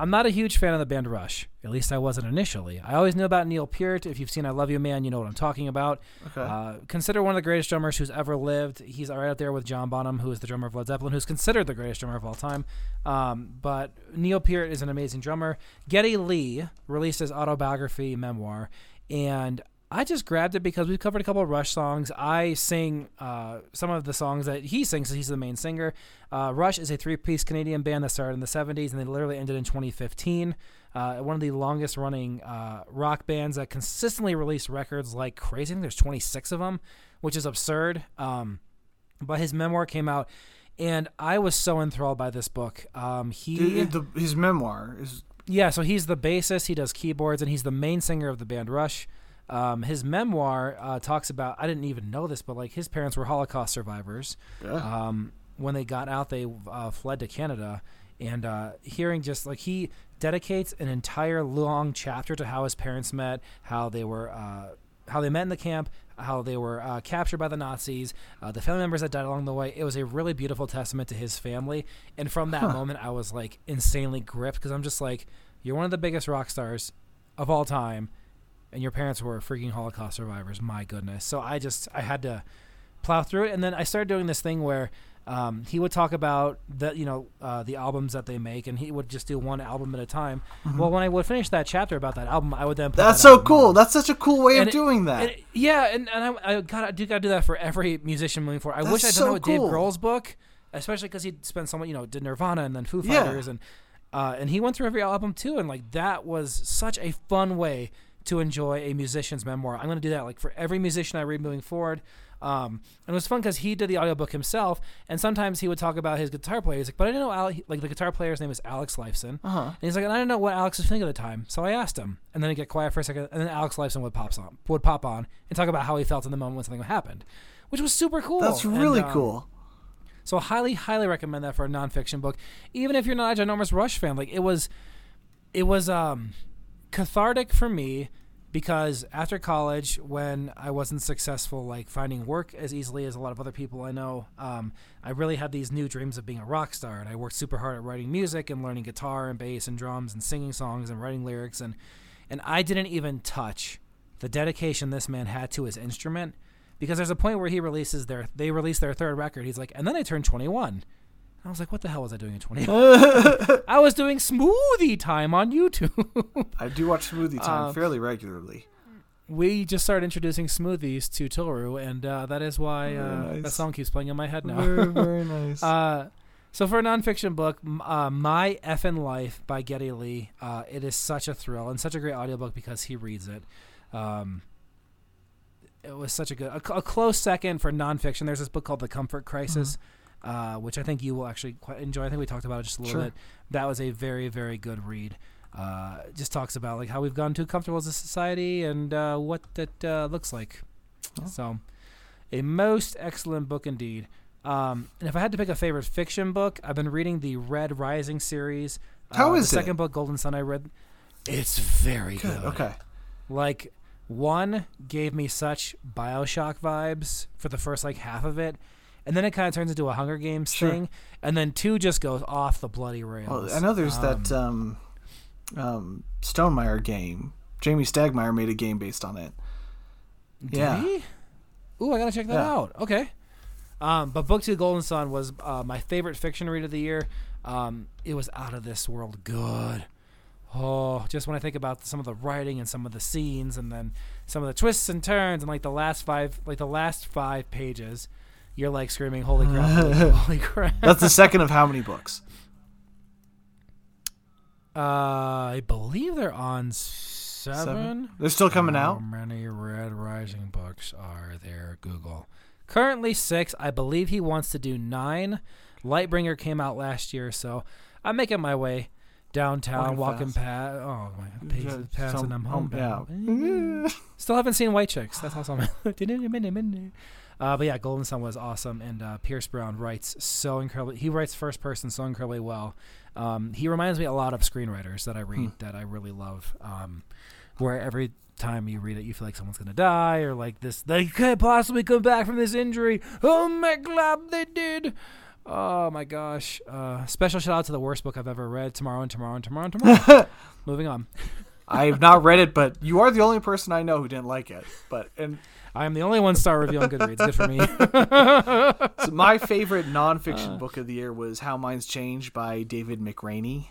I'm not a huge fan of the band Rush. At least I wasn't initially. I always knew about Neil Peart. If you've seen I Love You Man, you know what I'm talking about. Okay. Uh, consider one of the greatest drummers who's ever lived. He's right up there with John Bonham, who is the drummer of Led Zeppelin, who's considered the greatest drummer of all time. Um, but Neil Peart is an amazing drummer. Geddy Lee released his autobiography memoir, and I just grabbed it because we've covered a couple of Rush songs. I sing uh, some of the songs that he sings, he's the main singer. Uh, Rush is a three-piece Canadian band that started in the '70s and they literally ended in 2015. Uh, one of the longest-running uh, rock bands that consistently release records like crazy. I think there's 26 of them, which is absurd. Um, but his memoir came out, and I was so enthralled by this book. Um, he Dude, the, his memoir is yeah, so he's the bassist, he does keyboards, and he's the main singer of the band Rush. Um, his memoir uh, talks about, I didn't even know this, but like his parents were Holocaust survivors. Um, when they got out, they uh, fled to Canada. And uh, hearing just like he dedicates an entire long chapter to how his parents met, how they were, uh, how they met in the camp, how they were uh, captured by the Nazis, uh, the family members that died along the way. It was a really beautiful testament to his family. And from that moment, I was like insanely gripped because I'm just like, you're one of the biggest rock stars of all time, and your parents were freaking Holocaust survivors. My goodness. So I just I had to plow through it, and then I started doing this thing where. Um, he would talk about the you know uh, the albums that they make, and he would just do one album at a time. Well, when I would finish that chapter about that album, I would then put That's that so cool. on. That's such a cool way And of it- doing that. It- yeah, and, and I, I got I do got to do that for every musician moving forward. I wish That's I'd done so it with Dave cool. Grohl's book, especially because he spent so much, you know, did Nirvana and then Foo Yeah. Fighters, and uh, and he went through every album too, and like that was such a fun way to enjoy a musician's memoir. I'm gonna do that like for every musician I read moving forward. Um, and it was fun because he did the audiobook himself, and sometimes he would talk about his guitar player. He's like, but I didn't know Al- like the guitar player's name is Alex Lifeson, Uh-huh. and he's like, and I didn't know what Alex was thinking at the time, so I asked him, and then he'd get quiet for a second, and then Alex Lifeson would pop on, would pop on and talk about how he felt in the moment when something happened, which was super cool. That's And, really um, cool. So highly, highly recommend that for a nonfiction book. Even if you're not a ginormous Rush fan, like it was, it was um, cathartic for me because after college, when I wasn't successful, like finding work as easily as a lot of other people I know, um, I really had these new dreams of being a rock star, and I worked super hard at writing music and learning guitar and bass and drums and singing songs and writing lyrics, and and I didn't even touch the dedication this man had to his instrument because there's a point where he releases their they release their third record. He's like, and then I turned 21. I was like, what the hell was I doing at 21? I was doing smoothie time on YouTube. I do watch Smoothie Time Uh, fairly regularly. we just started introducing smoothies to Toru, and uh, that is why uh, Nice. that song keeps playing in my head now. Very, very nice. Uh, so for a nonfiction book, uh, My Effin' Life by Geddy Lee, uh, it is such a thrill and such a great audiobook because he reads it. Um, it was such a good, a, a close second for nonfiction. There's this book called The Comfort Crisis, uh, which I think you will actually quite enjoy. I think we talked about it just a little Sure. bit. That was a very, very good read. Uh, just talks about like how we've gotten too comfortable as a society and uh, what that uh, looks like. Oh. So, a most excellent book indeed. Um, and if I had to pick a favorite fiction book, I've been reading the Red Rising series. How uh, is the it? second book, Golden Son? I read. It's very good. Good. Okay. Like one gave me such Bioshock vibes for the first like half of it, and then it kind of turns into a Hunger Games Sure. thing, and then two just goes off the bloody rails. Well, I know there's that um, um, Stonemaier game. Jamey Stegmaier made a game based on it. Did yeah. he? Ooh, I gotta check that Yeah. out. Okay. Um, but Book Two, Golden Son was uh, my favorite fiction read of the year. Um, it was out of this world good. Oh, just when I think about some of the writing and some of the scenes, and then some of the twists and turns, and like the last five, like the last five pages, you're like screaming, "Holy crap! Holy, holy crap!" That's the second of how many books? Uh, I believe they're on seven. They're still coming How out. many Red Rising books are there? Google. Currently six. I believe he wants to do nine. Lightbringer came out last year, so I'm making my way downtown, Walking walking past. Oh my, pace past, I'm some- home. yeah. Still haven't seen White Chicks. That's awesome. uh, but yeah, Golden Son was awesome, and uh, Pierce Brown writes so incredibly. He writes first person so incredibly well. Um, he reminds me a lot of screenwriters that I read Hmm. that I really love. Um, where every time you read it, you feel like someone's gonna die, or like this, they can't possibly come back from this injury. Oh my god, they did. Oh my gosh! Uh, special shout out to the worst book I've ever read. Tomorrow and tomorrow and tomorrow and tomorrow. Moving on. I have not read it, but you are the only person I know who didn't like it. But and I am the only one star review on Goodreads. Good for me. so my favorite nonfiction Uh. book of the year was How Minds Change by David McRaney.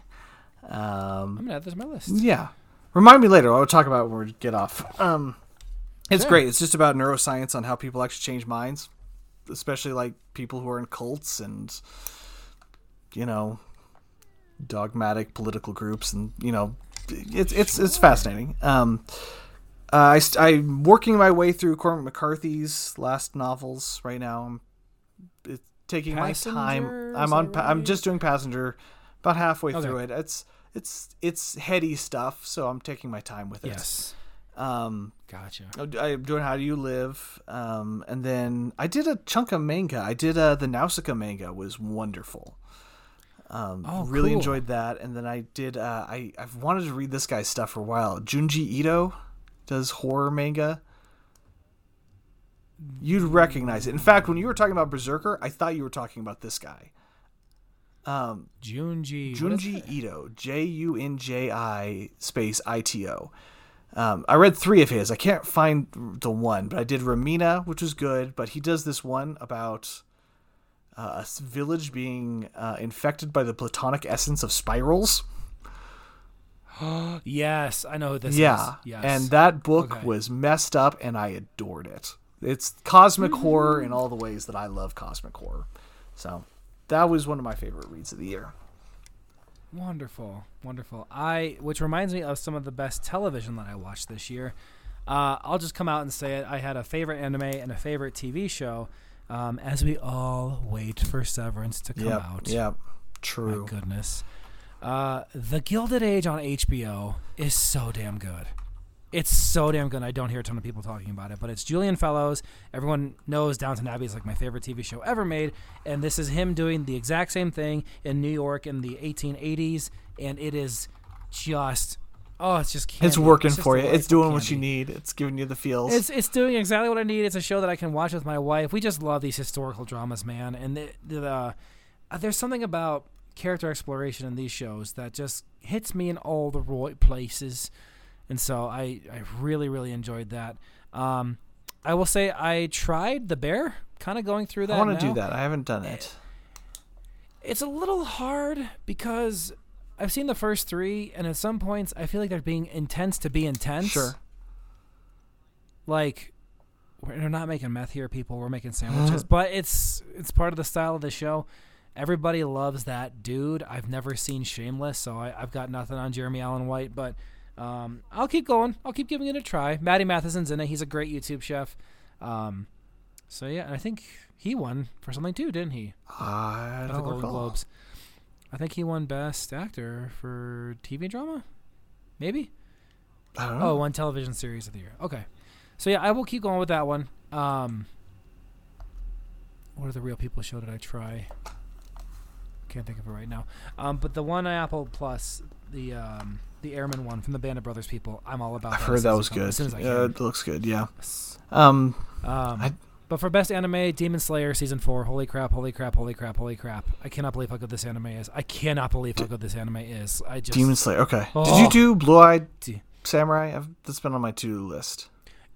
I'm Um, gonna add this to my list. yeah, remind me later. I'll talk about it when we get off. Um, it's Sure. great. It's just about neuroscience on how people actually change minds, especially like people who are in cults and you know dogmatic political groups, and you know it's it's it's fascinating. Um, uh, I st- I'm working my way through Cormac McCarthy's last novels right now. I'm it's taking my time. I'm on. Pa- I'm just doing Passenger, about halfway Okay. through it. It's it's it's heady stuff, so I'm taking my time with it. Yes. Um, Gotcha. I'm doing How Do You Live, um, and then I did a chunk of manga. I did uh, the Nausicaa manga was wonderful. Um, Oh, really cool. enjoyed that, and then I did. Uh, I I've wanted to read this guy's stuff for a while. Junji Ito does horror manga. You'd recognize it. In fact, when you were talking about Berserker, I thought you were talking about this guy. Um, Junji. Junji? Ito, J U N J I space I T O. Um, I read three of his. I can't find the one, but I did Remina, which was good. But he does this one about a s- village being uh, infected by the platonic essence of spirals. Yes, I know who this yeah, is. Yes. and that book Okay. was messed up, and I adored it. It's cosmic Mm-hmm. horror in all the ways that I love cosmic horror. So that was one of my favorite reads of the year. Wonderful, wonderful. I, which reminds me of some of the best television that I watched this year. Uh, I'll just come out and say it. I had a favorite anime and a favorite TV show. Um, as we all wait for Severance to come Yep, out. yep, My true. goodness. Uh, the Gilded Age on HBO is so damn good. It's so damn good. I don't hear a ton of people talking about it, but it's Julian Fellowes. Everyone knows Downton Abbey is like my favorite TV show ever made, and this is him doing the exact same thing in New York in the 1880s, and it is just oh, it's just candy. It's working just for you. It's doing what you need. It's giving you the feels. It's it's doing exactly what I need. It's a show that I can watch with my wife. We just love these historical dramas, man. And the, the, uh, there's something about character exploration in these shows that just hits me in all the right places. And so I I really really enjoyed that. Um, I will say I tried the bear, kind of going through that. I want to do that. I haven't done it. It's a little hard because I've seen the first three, and at some points I feel like they're being intense to be intense. Sure. like we're not making meth here, people. We're making sandwiches, but it's it's part of the style of the show. Everybody loves that dude. I've never seen Shameless, so I, I've got nothing on Jeremy Allen White, but um, I'll keep going. I'll keep giving it a try. Matty Matheson's in it. He's a great YouTube chef. Um, so yeah, and I think he won for something too, didn't he? I don't Golden recall. Globes. I think he won Best Actor for TV drama. Maybe. I don't Oh, one television series of the year. Okay. So yeah, I will keep going with that one. Um, what are the real people show did I try? Can't think of it right now. Um, but the one on Apple Plus, the um, the Airman one from the Band of Brothers people, I'm all about. I've that heard that was as it comes- good. As as I Uh, it looks good. Yeah. Um. Um, I- but for best anime, Demon Slayer season four. Holy crap! Holy crap! Holy crap! Holy crap! I cannot believe how good this anime is. I cannot believe how good this anime is. I just Demon Slayer. Okay. Did Oh. you do Blue Eyed Samurai? I've, that's been on my to-do list.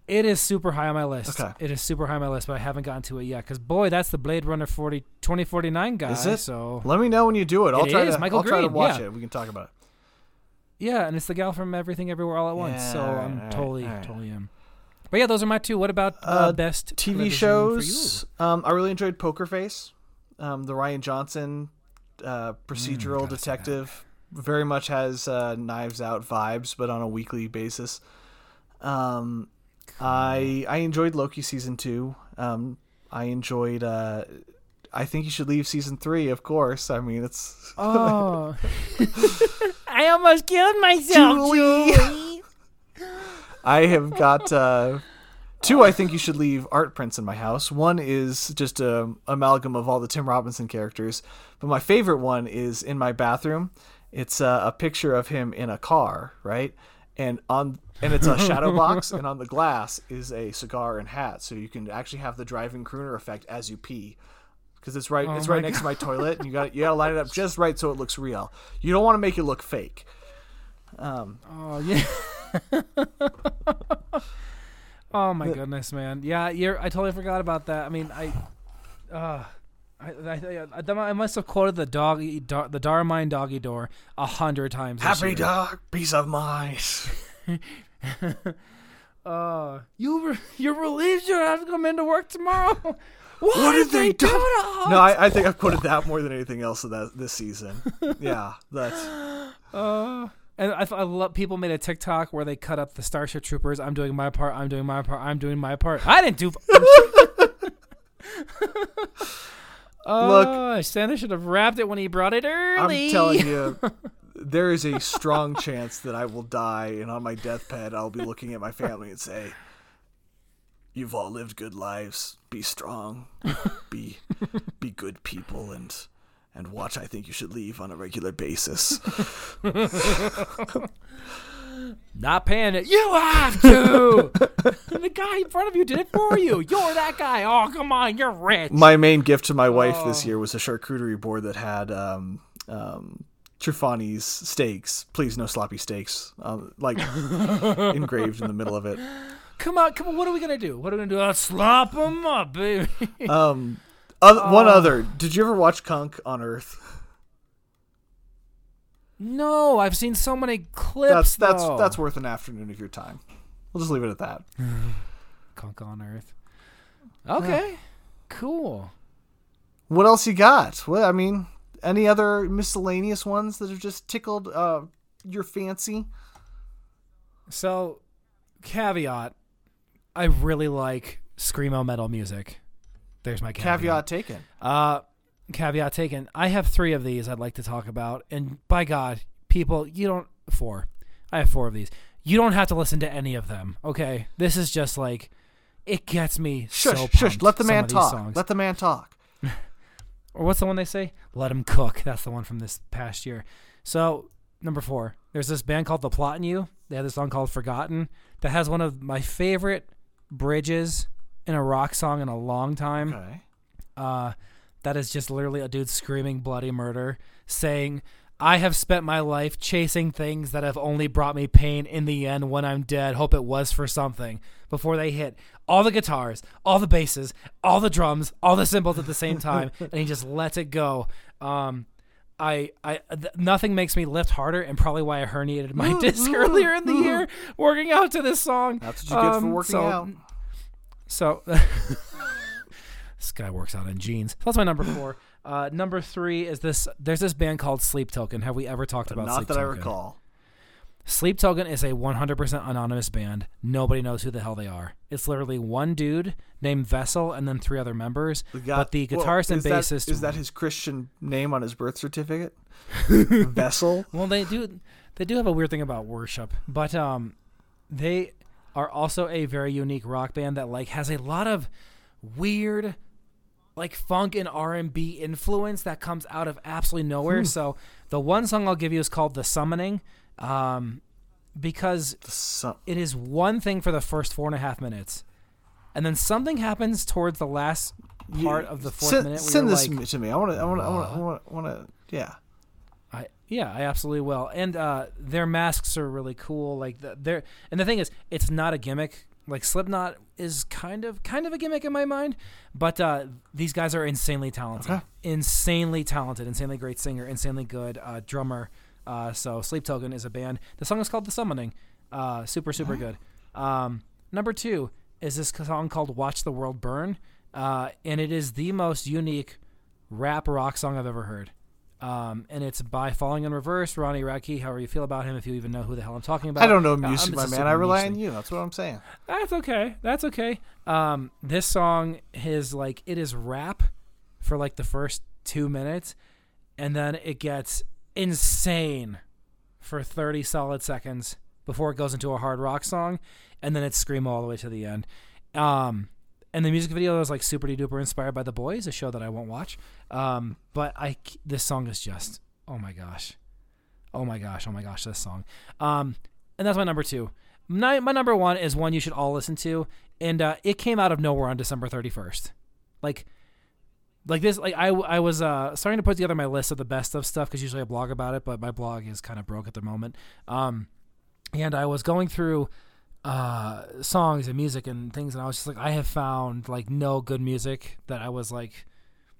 It is super high on my list. Okay. It is super high on my list, but I haven't gotten to it yet. Because boy, that's the Blade Runner 40, 2049 guy. Is it? So Let me know when you do it. I'll It try is, to. Michael I'll try to watch yeah. it. We can talk about it. yeah, and it's the gal from Everything Everywhere All at Once. Yeah, so alright, I'm alright, totally, alright. totally in. But yeah, those are my two. What about uh, Uh, best TV shows. Um, I really enjoyed Poker Face. Um, the Rian Johnson uh, procedural Mm, detective very much has uh, Knives Out vibes, but on a weekly basis. Um, I I enjoyed Loki season two. Um, I enjoyed. Uh, I think you should leave season three. Of course. I mean, it's Oh, I almost killed myself, Julie. Julie. I have got uh, two. I think you should leave art prints in my house. One is just a amalgam of all the Tim Robinson characters, but my favorite one is in my bathroom. It's uh, a picture of him in a car, right? And on and it's a shadow box, and on the glass is a cigar and hat, so you can actually have the driving crooner effect as you pee. Because it's right, it's Oh my right next to my toilet, and you got you got to line it up just right so it looks real. You don't want to make it look fake. Um, Oh yeah. oh my goodness, man. Yeah, you're. I totally forgot about that. I mean, I. Uh, I, I, I, I must have quoted the doggy, do, the Darmine doggy door a hundred times. happy dog, peace of mind. Uh, you re- you're relieved you don't have to come into work tomorrow. what, What did did they do do? to us? No, I, I think I've quoted that more than anything else of that this season. Yeah, that's Uh, and I, I love people made a TikTok where they cut up the Starship Troopers. I'm doing my part. I'm doing my part. I'm doing my part. I didn't do. oh, Santa should have wrapped it when he brought it early. I'm telling you, there is a strong chance that I will die, and on my deathbed, I'll be looking at my family and say, "You've all lived good lives. Be strong. Be be good people, and and watch. I think you should leave on a regular basis." Not paying it. You have to. the guy in front of you did it for you. You're that guy. Oh, come on. You're rich. my main gift to my wife Oh. this year was a charcuterie board that had um, um, Truffoni's steaks. Please, no sloppy steaks. Um, like engraved in the middle of it. Come on. Come on. What are we gonna do? What are we gonna do? Uh, slop them up, baby. Um, oth- one Oh. other. Did you ever watch Cunk on Earth? no, I've seen so many clips. That's that's though. that's worth an afternoon of your time. We'll just leave it at that. Cunk on Earth. Okay. Cool. What else you got? What I mean, any other miscellaneous ones that have just tickled uh, your fancy? So, caveat. I really like screamo metal music. There's my caveat. Caveat taken. Uh, caveat taken. I have three of these I'd like to talk about, and by God, people, you don't four. I have four of these. you don't have to listen to any of them. Okay, this is just like it gets me Shush, so shush. Let the man talk. songs. Let the man talk. or what's the one they say? Let him cook. That's the one from this past year. So number four, there's this band called The Plot in You. They have this song called Forgotten that has one of my favorite bridges in a rock song in a long time. Okay. Uh, that is just literally a dude screaming bloody murder, saying, I have spent my life chasing things that have only brought me pain in the end when I'm dead. Hope it was for something. Before they hit all the guitars, all the basses, all the drums, all the cymbals at the same time, and he just lets it go. Um, I, I, th- nothing makes me lift harder, and probably why I herniated my disc earlier in the year working out to this song. That's what you get for Um, working so- out. So this guy works out in jeans. That's my number four. Uh, number three is this. There's this band called Sleep Token. Have we ever talked about Not Sleep that I Token? recall. Sleep Token is a 100% anonymous band. Nobody knows who the hell they are. It's literally one dude named Vessel and then three other members. The guy- but the well, guitarist and bassist is that his Christian name on his birth certificate? Vessel. Well, they do. They do have a weird thing about worship, but um, they are also a very unique rock band that like has a lot of weird, like funk and R and B influence that comes out of absolutely nowhere. So the one song I'll give you is called "The Summoning," um, because So, it is one thing for the first four and a half minutes, and then something happens towards the last part of the fourth send, minute. Send this like, to me. I want to. I want to. I want to. I want to. Yeah. I yeah, I absolutely will. And uh, their masks are really cool. Like the, they're and the thing is, it's not a gimmick. Like Slipknot is kind of kind of a gimmick in my mind, but uh, these guys are insanely talented, Okay. insanely talented, insanely great singer, insanely good uh, drummer. Uh, so Sleep Token is a band. The song is called The Summoning. Uh, super super good. Um, number two is this song called Watch the World Burn, uh, and it is the most unique rap rock song I've ever heard. Um, and it's by Falling in Reverse, Ronnie Radke. However you feel about him, if you even know who the hell I'm talking about. I don't know Uh, music, I'm my man. I rely on you. That's what I'm saying. That's okay. That's okay. Um, this song is like it is rap for like the first two minutes, and then it gets insane for thirty solid seconds before it goes into a hard rock song, and then it's scream all the way to the end. Um, and the music video was like super duper inspired by The Boys, a show that I won't watch. Um, but I this song is just oh my gosh, oh my gosh, oh my gosh, this song. Um, and that's my number two. My, my number one is one you should all listen to, and uh, it came out of nowhere on December thirty first. Like, like this, like I, I was uh, starting to put together my list of the best of stuff because usually I blog about it, but my blog is kind of broke at the moment. Um, and I was going through uh songs and music and things and I was just like I have found like no good music that I was like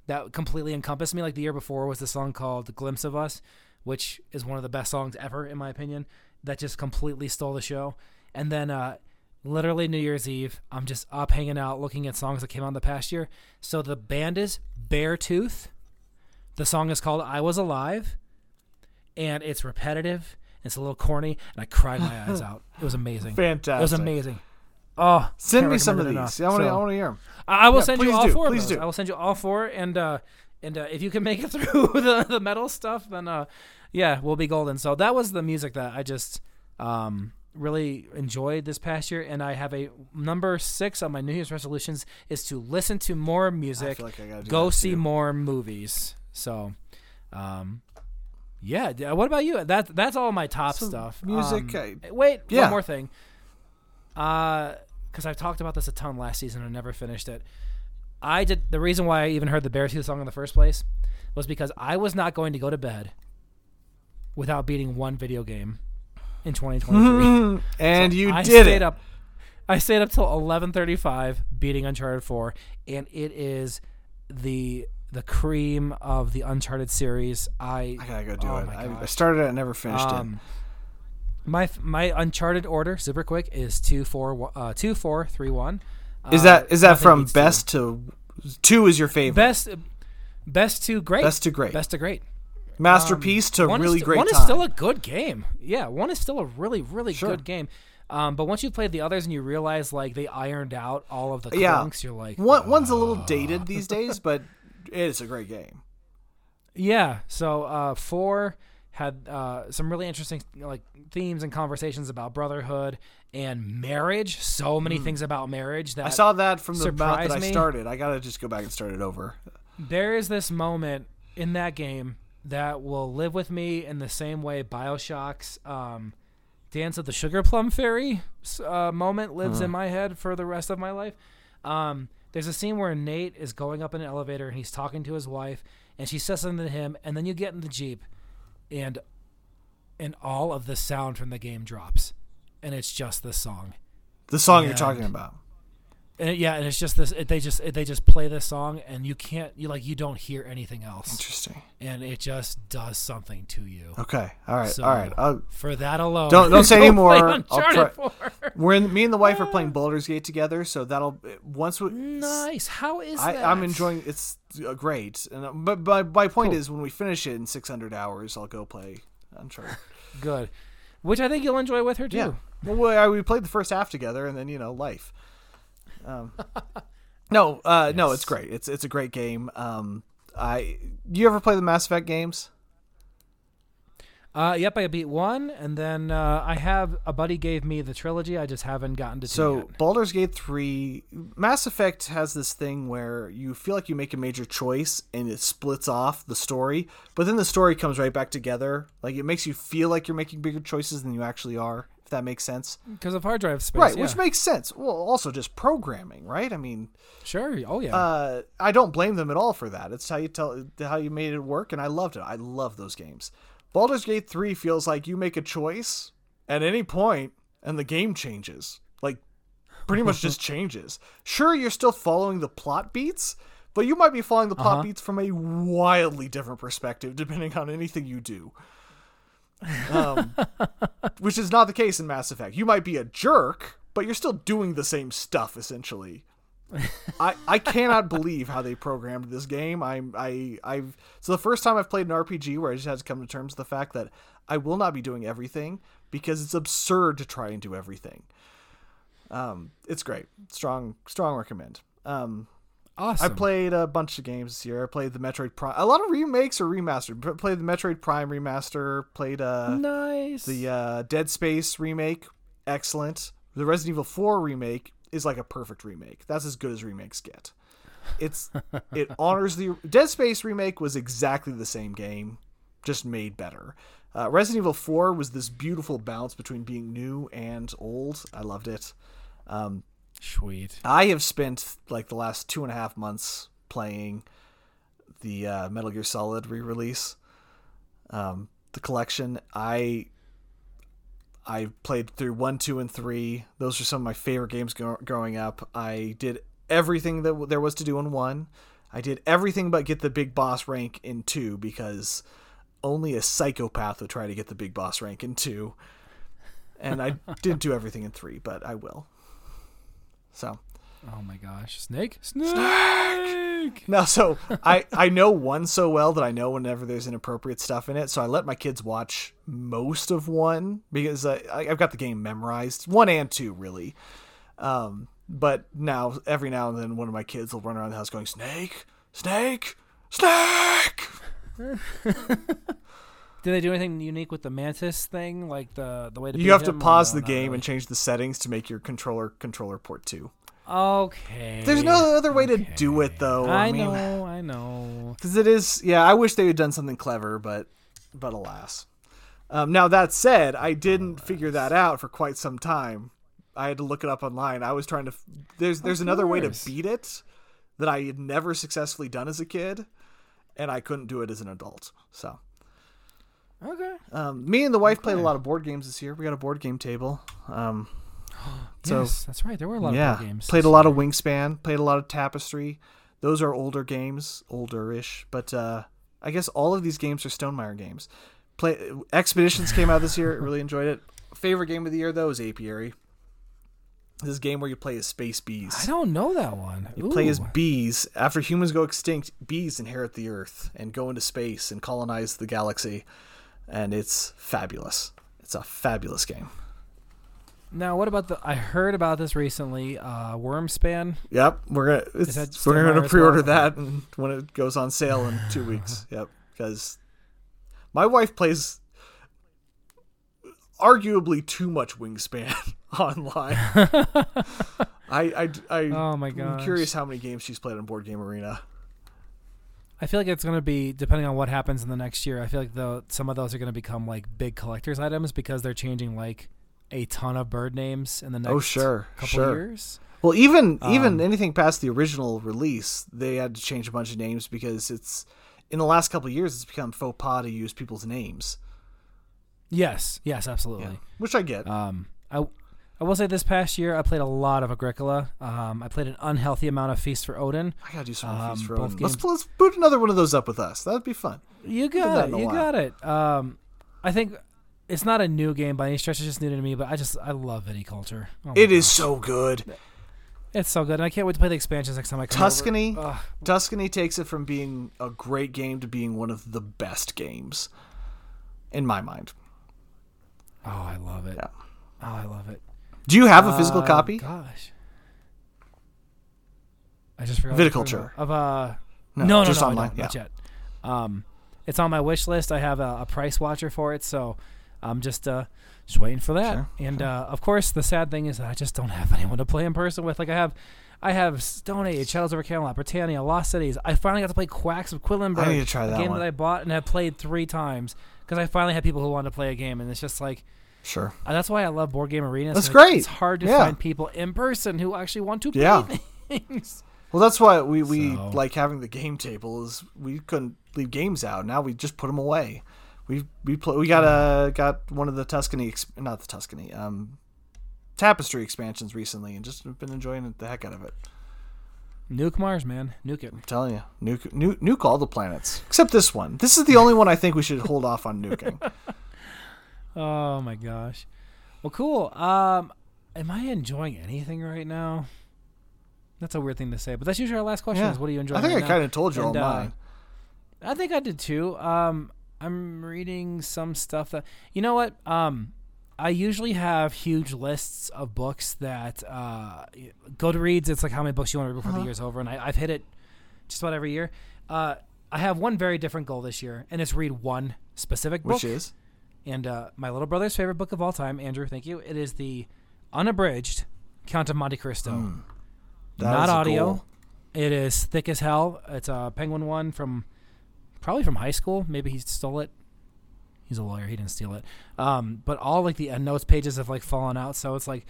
that completely encompassed me. Like the year before was the song called Glimpse of Us which is one of the best songs ever in my opinion that just completely stole the show. And then uh literally New Year's Eve I'm just up hanging out looking at songs that came out in the past year. So the band is Beartooth. The song is called I Was Alive and it's repetitive it's a little corny and I cried my eyes out it was amazing Fantastic. it was amazing. Oh, Send me some of these. it I want to. enough. I So, want to hear them. I I will Yeah, send you all do, four. Of please do. I will send you all four, and uh, and uh, if you can make it through the the metal stuff, then uh, yeah, we'll be golden. So that was the music that I just um really enjoyed this past year, and I have a number six on my New Year's resolutions is to listen to more I music, feel like I gotta do go see more movies. So, um. Yeah. What about you? That that's all my top So, stuff. music, Um, I- wait, yeah. one more thing. Uh, because I've talked about this a ton last season and never finished it. I did the reason why I even heard the Beartooth song in the first place was because I was not going to go to bed without beating one video game in 2023. and So you I did stayed it. Up, I stayed up till 11:35 beating Uncharted 4, and it is the the cream of the Uncharted series. I I gotta go do oh it. I, I started it and never finished um, my my Uncharted order super quick is two four uh two four three one. it. Is Uh, that is that from beats two. best to two is your favorite? best best to great Best to great. best to great Masterpiece to one really st- great one time. is still a good game yeah one is still a really really Sure. good game um, but once you played the others and you realize like they ironed out all of the yeah. you're like One, one's a little dated these days, but it's a great game. Yeah. So uh, four had uh, some really interesting like themes and conversations about brotherhood and marriage. So many things about marriage that Hmm. I saw that from the amount that surprised I me. started. I gotta just go back and start it over. there is this moment in that game that will live with me in the same way Bioshock's um, Dance of the Sugar Plum Fairy uh, moment lives in my head for the rest of my life. Um, there's a scene where Nate is going up in an elevator and he's talking to his wife, and she says something to him, and then you get in the jeep, and and all of the sound from the game drops, and it's just the song. The song you're talking about. And yeah, and it's just this. It, they just it, they just play this song, and you can't you like you don't hear anything else, Interesting. and it just does something to you. Okay. All right. So- all right. Uh, For that alone, Don't- don't say go any more. I'll try- we're in. Me and the wife are playing Baldur's Gate together, so that'll once we. Nice. How is I, that? I'm enjoying. It's uh, great, and uh, but my my point Cool. is when we finish it in 600 hours, I'll go play I'm Uncharted. good, which I think you'll enjoy with her too. Yeah. Well, we played the first half together, and then you know life. Um, no, uh, no, it's great. It's it's a great game. Um, I you ever play the Mass Effect games? Uh, yep, I beat one, and then uh, I have a buddy gave me the trilogy. I just haven't gotten to So yet. Baldur's Gate 3 Mass Effect has this thing where you feel like you make a major choice and it splits off the story, but then the story comes right back together. Like it makes you feel like you're making bigger choices than you actually are, that makes sense. because of hard drive space. right, yeah. which makes sense. Well, also just programming, right? I mean, sure. Oh yeah. uh, I don't blame them at all for that. It's how you tell how you made it work, and I loved it. I love those games. Baldur's Gate 3 feels like you make a choice at any point and the game changes. Like pretty much just changes. Sure, you're still following the plot beats, but you might be following the plot Uh-huh. beats from a wildly different perspective depending on anything you do. Um, which is not the case in Mass Effect. You might be a jerk, but you're still doing the same stuff essentially. I, I cannot believe how they programmed this game. I'm I I've so the first time I've played an RPG where I just had to come to terms with the fact that I will not be doing everything because it's absurd to try and do everything. Um, it's great, strong strong recommend. Um, awesome. I played a bunch of games this year. I played the Metroid Prime, a lot of remakes or remastered. Played the Metroid Prime remaster. Played uh nice. the uh, Dead Space remake, excellent. The Resident Evil 4 remake is like a perfect remake. That's as good as remakes get. It's it honors the Dead Space remake was exactly the same game, just made better. Uh, Resident Evil 4 was this beautiful balance between being new and old. I loved it. Um, Sweet. I have spent like the last two and a half months playing the uh, Metal Gear Solid re-release, um, the collection. I I played through one, two, and three. Those are some of my favorite games gro- growing up. I did everything that w- there was to do in one. I did everything but get the big boss rank in two because only a psychopath would try to get the big boss rank in two. And I didn't do everything in three, but I will. So Oh my gosh. Snake. Snake. Snake! No, so I I know one so well that I know whenever there's inappropriate stuff in it. So I let my kids watch most of one because I, I- I've got the game memorized, one and two really. Um, but now every now and then one of my kids will run around the house going snake, snake, snake. Did they do anything unique with the mantis thing, like the the way to? You have to pause no, the game really? and change the settings to make your controller controller port two. Okay. There's no other way to do it though. I, I, mean, know. I know. because it is yeah i wish they had done something clever but but alas um, now that said i didn't figure that out for quite some time i had to look it up online i was trying to f- there's there's another way to beat it that i had never successfully done as a kid and i couldn't do it as an adult so Okay. um, me and the wife played a lot of board games this year we got a board game table um, so yes, that's right. There were a lot yeah of board games. played a lot year. of wingspan played a lot of tapestry those are older games older-ish but uh i guess all of these games are stonemaier games play expeditions came out this year really enjoyed it favorite game of the year though is apiary this game where you play as space bees. I don't know that one. you play as bees after humans go extinct bees inherit the earth and go into space and colonize the galaxy and it's fabulous it's a fabulous game Now, what about the? I heard about this recently. Uh, Wyrmspan. Yep, we're gonna it's, we're gonna pre-order that and when it goes on sale in two weeks. Yep, because my wife plays arguably too much wingspan online. I I I Oh my god! I'm curious how many games she's played on Board Game Arena. I feel like it's going to be depending on what happens in the next year. I feel like though some of those are going to become like big collectors items because they're changing like a ton of bird names in the next Oh sure, couple sure. years. Well, even even Um, anything past the original release, they had to change a bunch of names because it's in the last couple of years it's become faux pas to use people's names. Yes, yes, absolutely. Which I get. Um, I I will say this past year I played a lot of Agricola. Um, I played an unhealthy amount of Feast for Odin. I gotta do some um, these for Odin. Let's games- let's boot another one of those up with us. That'd be fun. You got it. You while. got it. Um, I think it's not a new game by any stretch. It's just new to me. But I just I love viticulture. Oh It is gosh. so good. It's so good, and I can't wait to play the expansions next time I come. Tuscany. Tuscany takes it from being a great game to being one of the best games, in my mind. Oh, I love it. Yeah. Oh, I love it. Do you have a physical Uh, copy? Gosh. I just forgot. what I was talking Viticulture. Of uh No, no, no, just no, online, don't, not yet. Um it's on my wish list. I have a, a price watcher for it, so I'm just uh just waiting for that. Sure, and uh of course the sad thing is that I just don't have anyone to play in person with. Like I have I have Stone Age, Shadows over Camelot, Britannia, Lost Cities. I finally got to play Quacks of Quillenberg. I need to try that a game one. that I bought and have played three times because I finally had people who wanted to play a game, and it's just like Sure. uh, that's why I love board game arenas. That's great. It's hard to Yeah. find people in person who actually want to play Yeah. things. Well, that's why we, we So- like having the game table is we couldn't leave games out. Now we just put them away. We we play, we got a got one of the Tuscany ex- not the Tuscany um Tapestry expansions recently and just been enjoying the heck out of it. Nuke Mars, man, nuke it. I'm telling you, nuke nuke, nuke all the planets except this one. This is the only one I think we should hold off on nuking. Oh my gosh. Well, cool. Um, am I enjoying anything right now? That's a weird thing to say, but that's usually our last question. Yeah. Is what are you enjoying? I think right I kind of told you And, all uh. I think I did too. Um, I'm reading some stuff that you know what. Um, I usually have huge lists of books that uh, Goodreads. It's like how many books you want to read before Uh-huh. the year's over, and I, I've hit it just about every year. Uh, I have one very different goal this year, and it's read one specific book. Which is and uh, my little brother's favorite book of all time, Andrew. Thank you. It is the unabridged Count of Monte Cristo. That Not audio. goal. It is thick as hell. It's a Penguin one from probably from high school. Maybe he stole it. He's a lawyer. He didn't steal it. Um, but all like the end notes pages have like fallen out. So it's like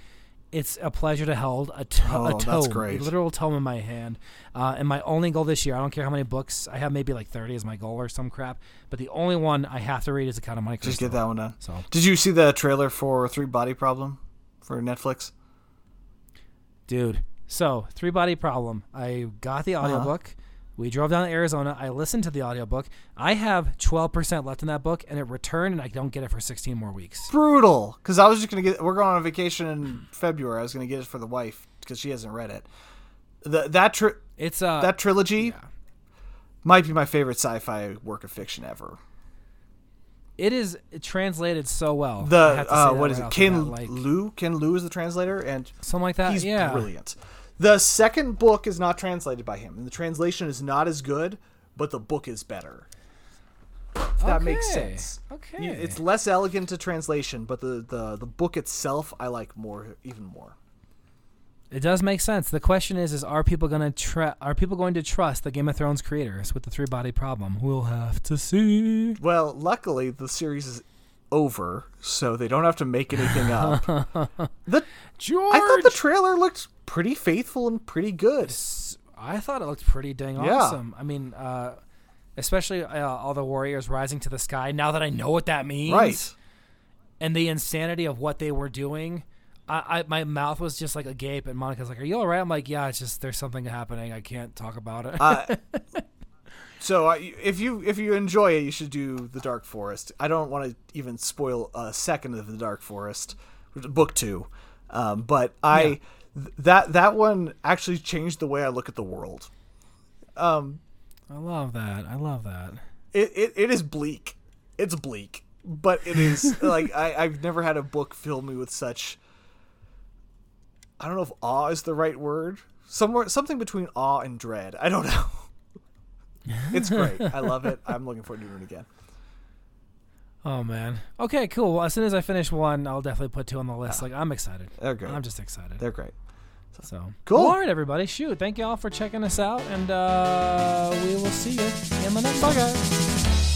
it's a pleasure to hold a, to- Oh, a that's tome, great. a literal tome in my hand. Uh, and my only goal this year, I don't care how many books I have, maybe like thirty is my goal or some crap. But the only one I have to read is the Count of Monte Cristo. Just get that one done. So Did you see the trailer for Three Body Problem for Netflix? Dude, so three body problem. I got the audiobook. We drove down to Arizona. I listened to the audiobook. I have 12% left in that book, and it returned, and I don't get it for 16 more weeks. brutal because I was just gonna get. We're going on a vacation in February. I was gonna get it for the wife because she hasn't read it. The, that tri- It's uh, that trilogy yeah. might be my favorite sci-fi work of fiction ever. it is translated so well. The uh, that what is it? Ken bat, like, Liu. Ken Liu is the translator, and something like that. he's yeah, brilliant. The second book is not translated by him, and the translation is not as good, but the book is better. If that makes sense. Okay. It's less elegant to translation, but the, the, the book itself I like more, even more. It does make sense. The question is: Is are people gonna tr- Are people going to trust the Game of Thrones creators with the three body problem? We'll have to see. Well, luckily the series is over, so they don't have to make anything up. the, George, I thought the trailer looked pretty faithful and pretty good. I thought it looked pretty dang Yeah. awesome. I mean, uh, especially uh, all the warriors rising to the sky. Now that I know what that means, Right. and the insanity of what they were doing, I, I my mouth was just like agape. And Monica's like, "Are you all right?" I'm like, "Yeah, it's just there's something happening. I can't talk about it." Uh, so uh, if you if you enjoy it, you should do the Dark Forest. I don't want to even spoil a second of the Dark Forest, book two, um, but I th- that that one actually changed the way I look at the world. Um, I love that. I love that. it, it, it is bleak. It's bleak, but it is like I, I've never had a book fill me with such. I don't know if awe is the right word. Somewhere, something between awe and dread. I don't know. it's great. I love it. I'm looking forward to doing it again. Oh man. Okay, cool. Well, as soon as I finish one, I'll definitely put two on the list. Like I'm excited. They're great. I'm just excited. They're great. So Cool. All right, everybody. Shoot. Thank you all for checking us out, and uh, we will see you in the next guys.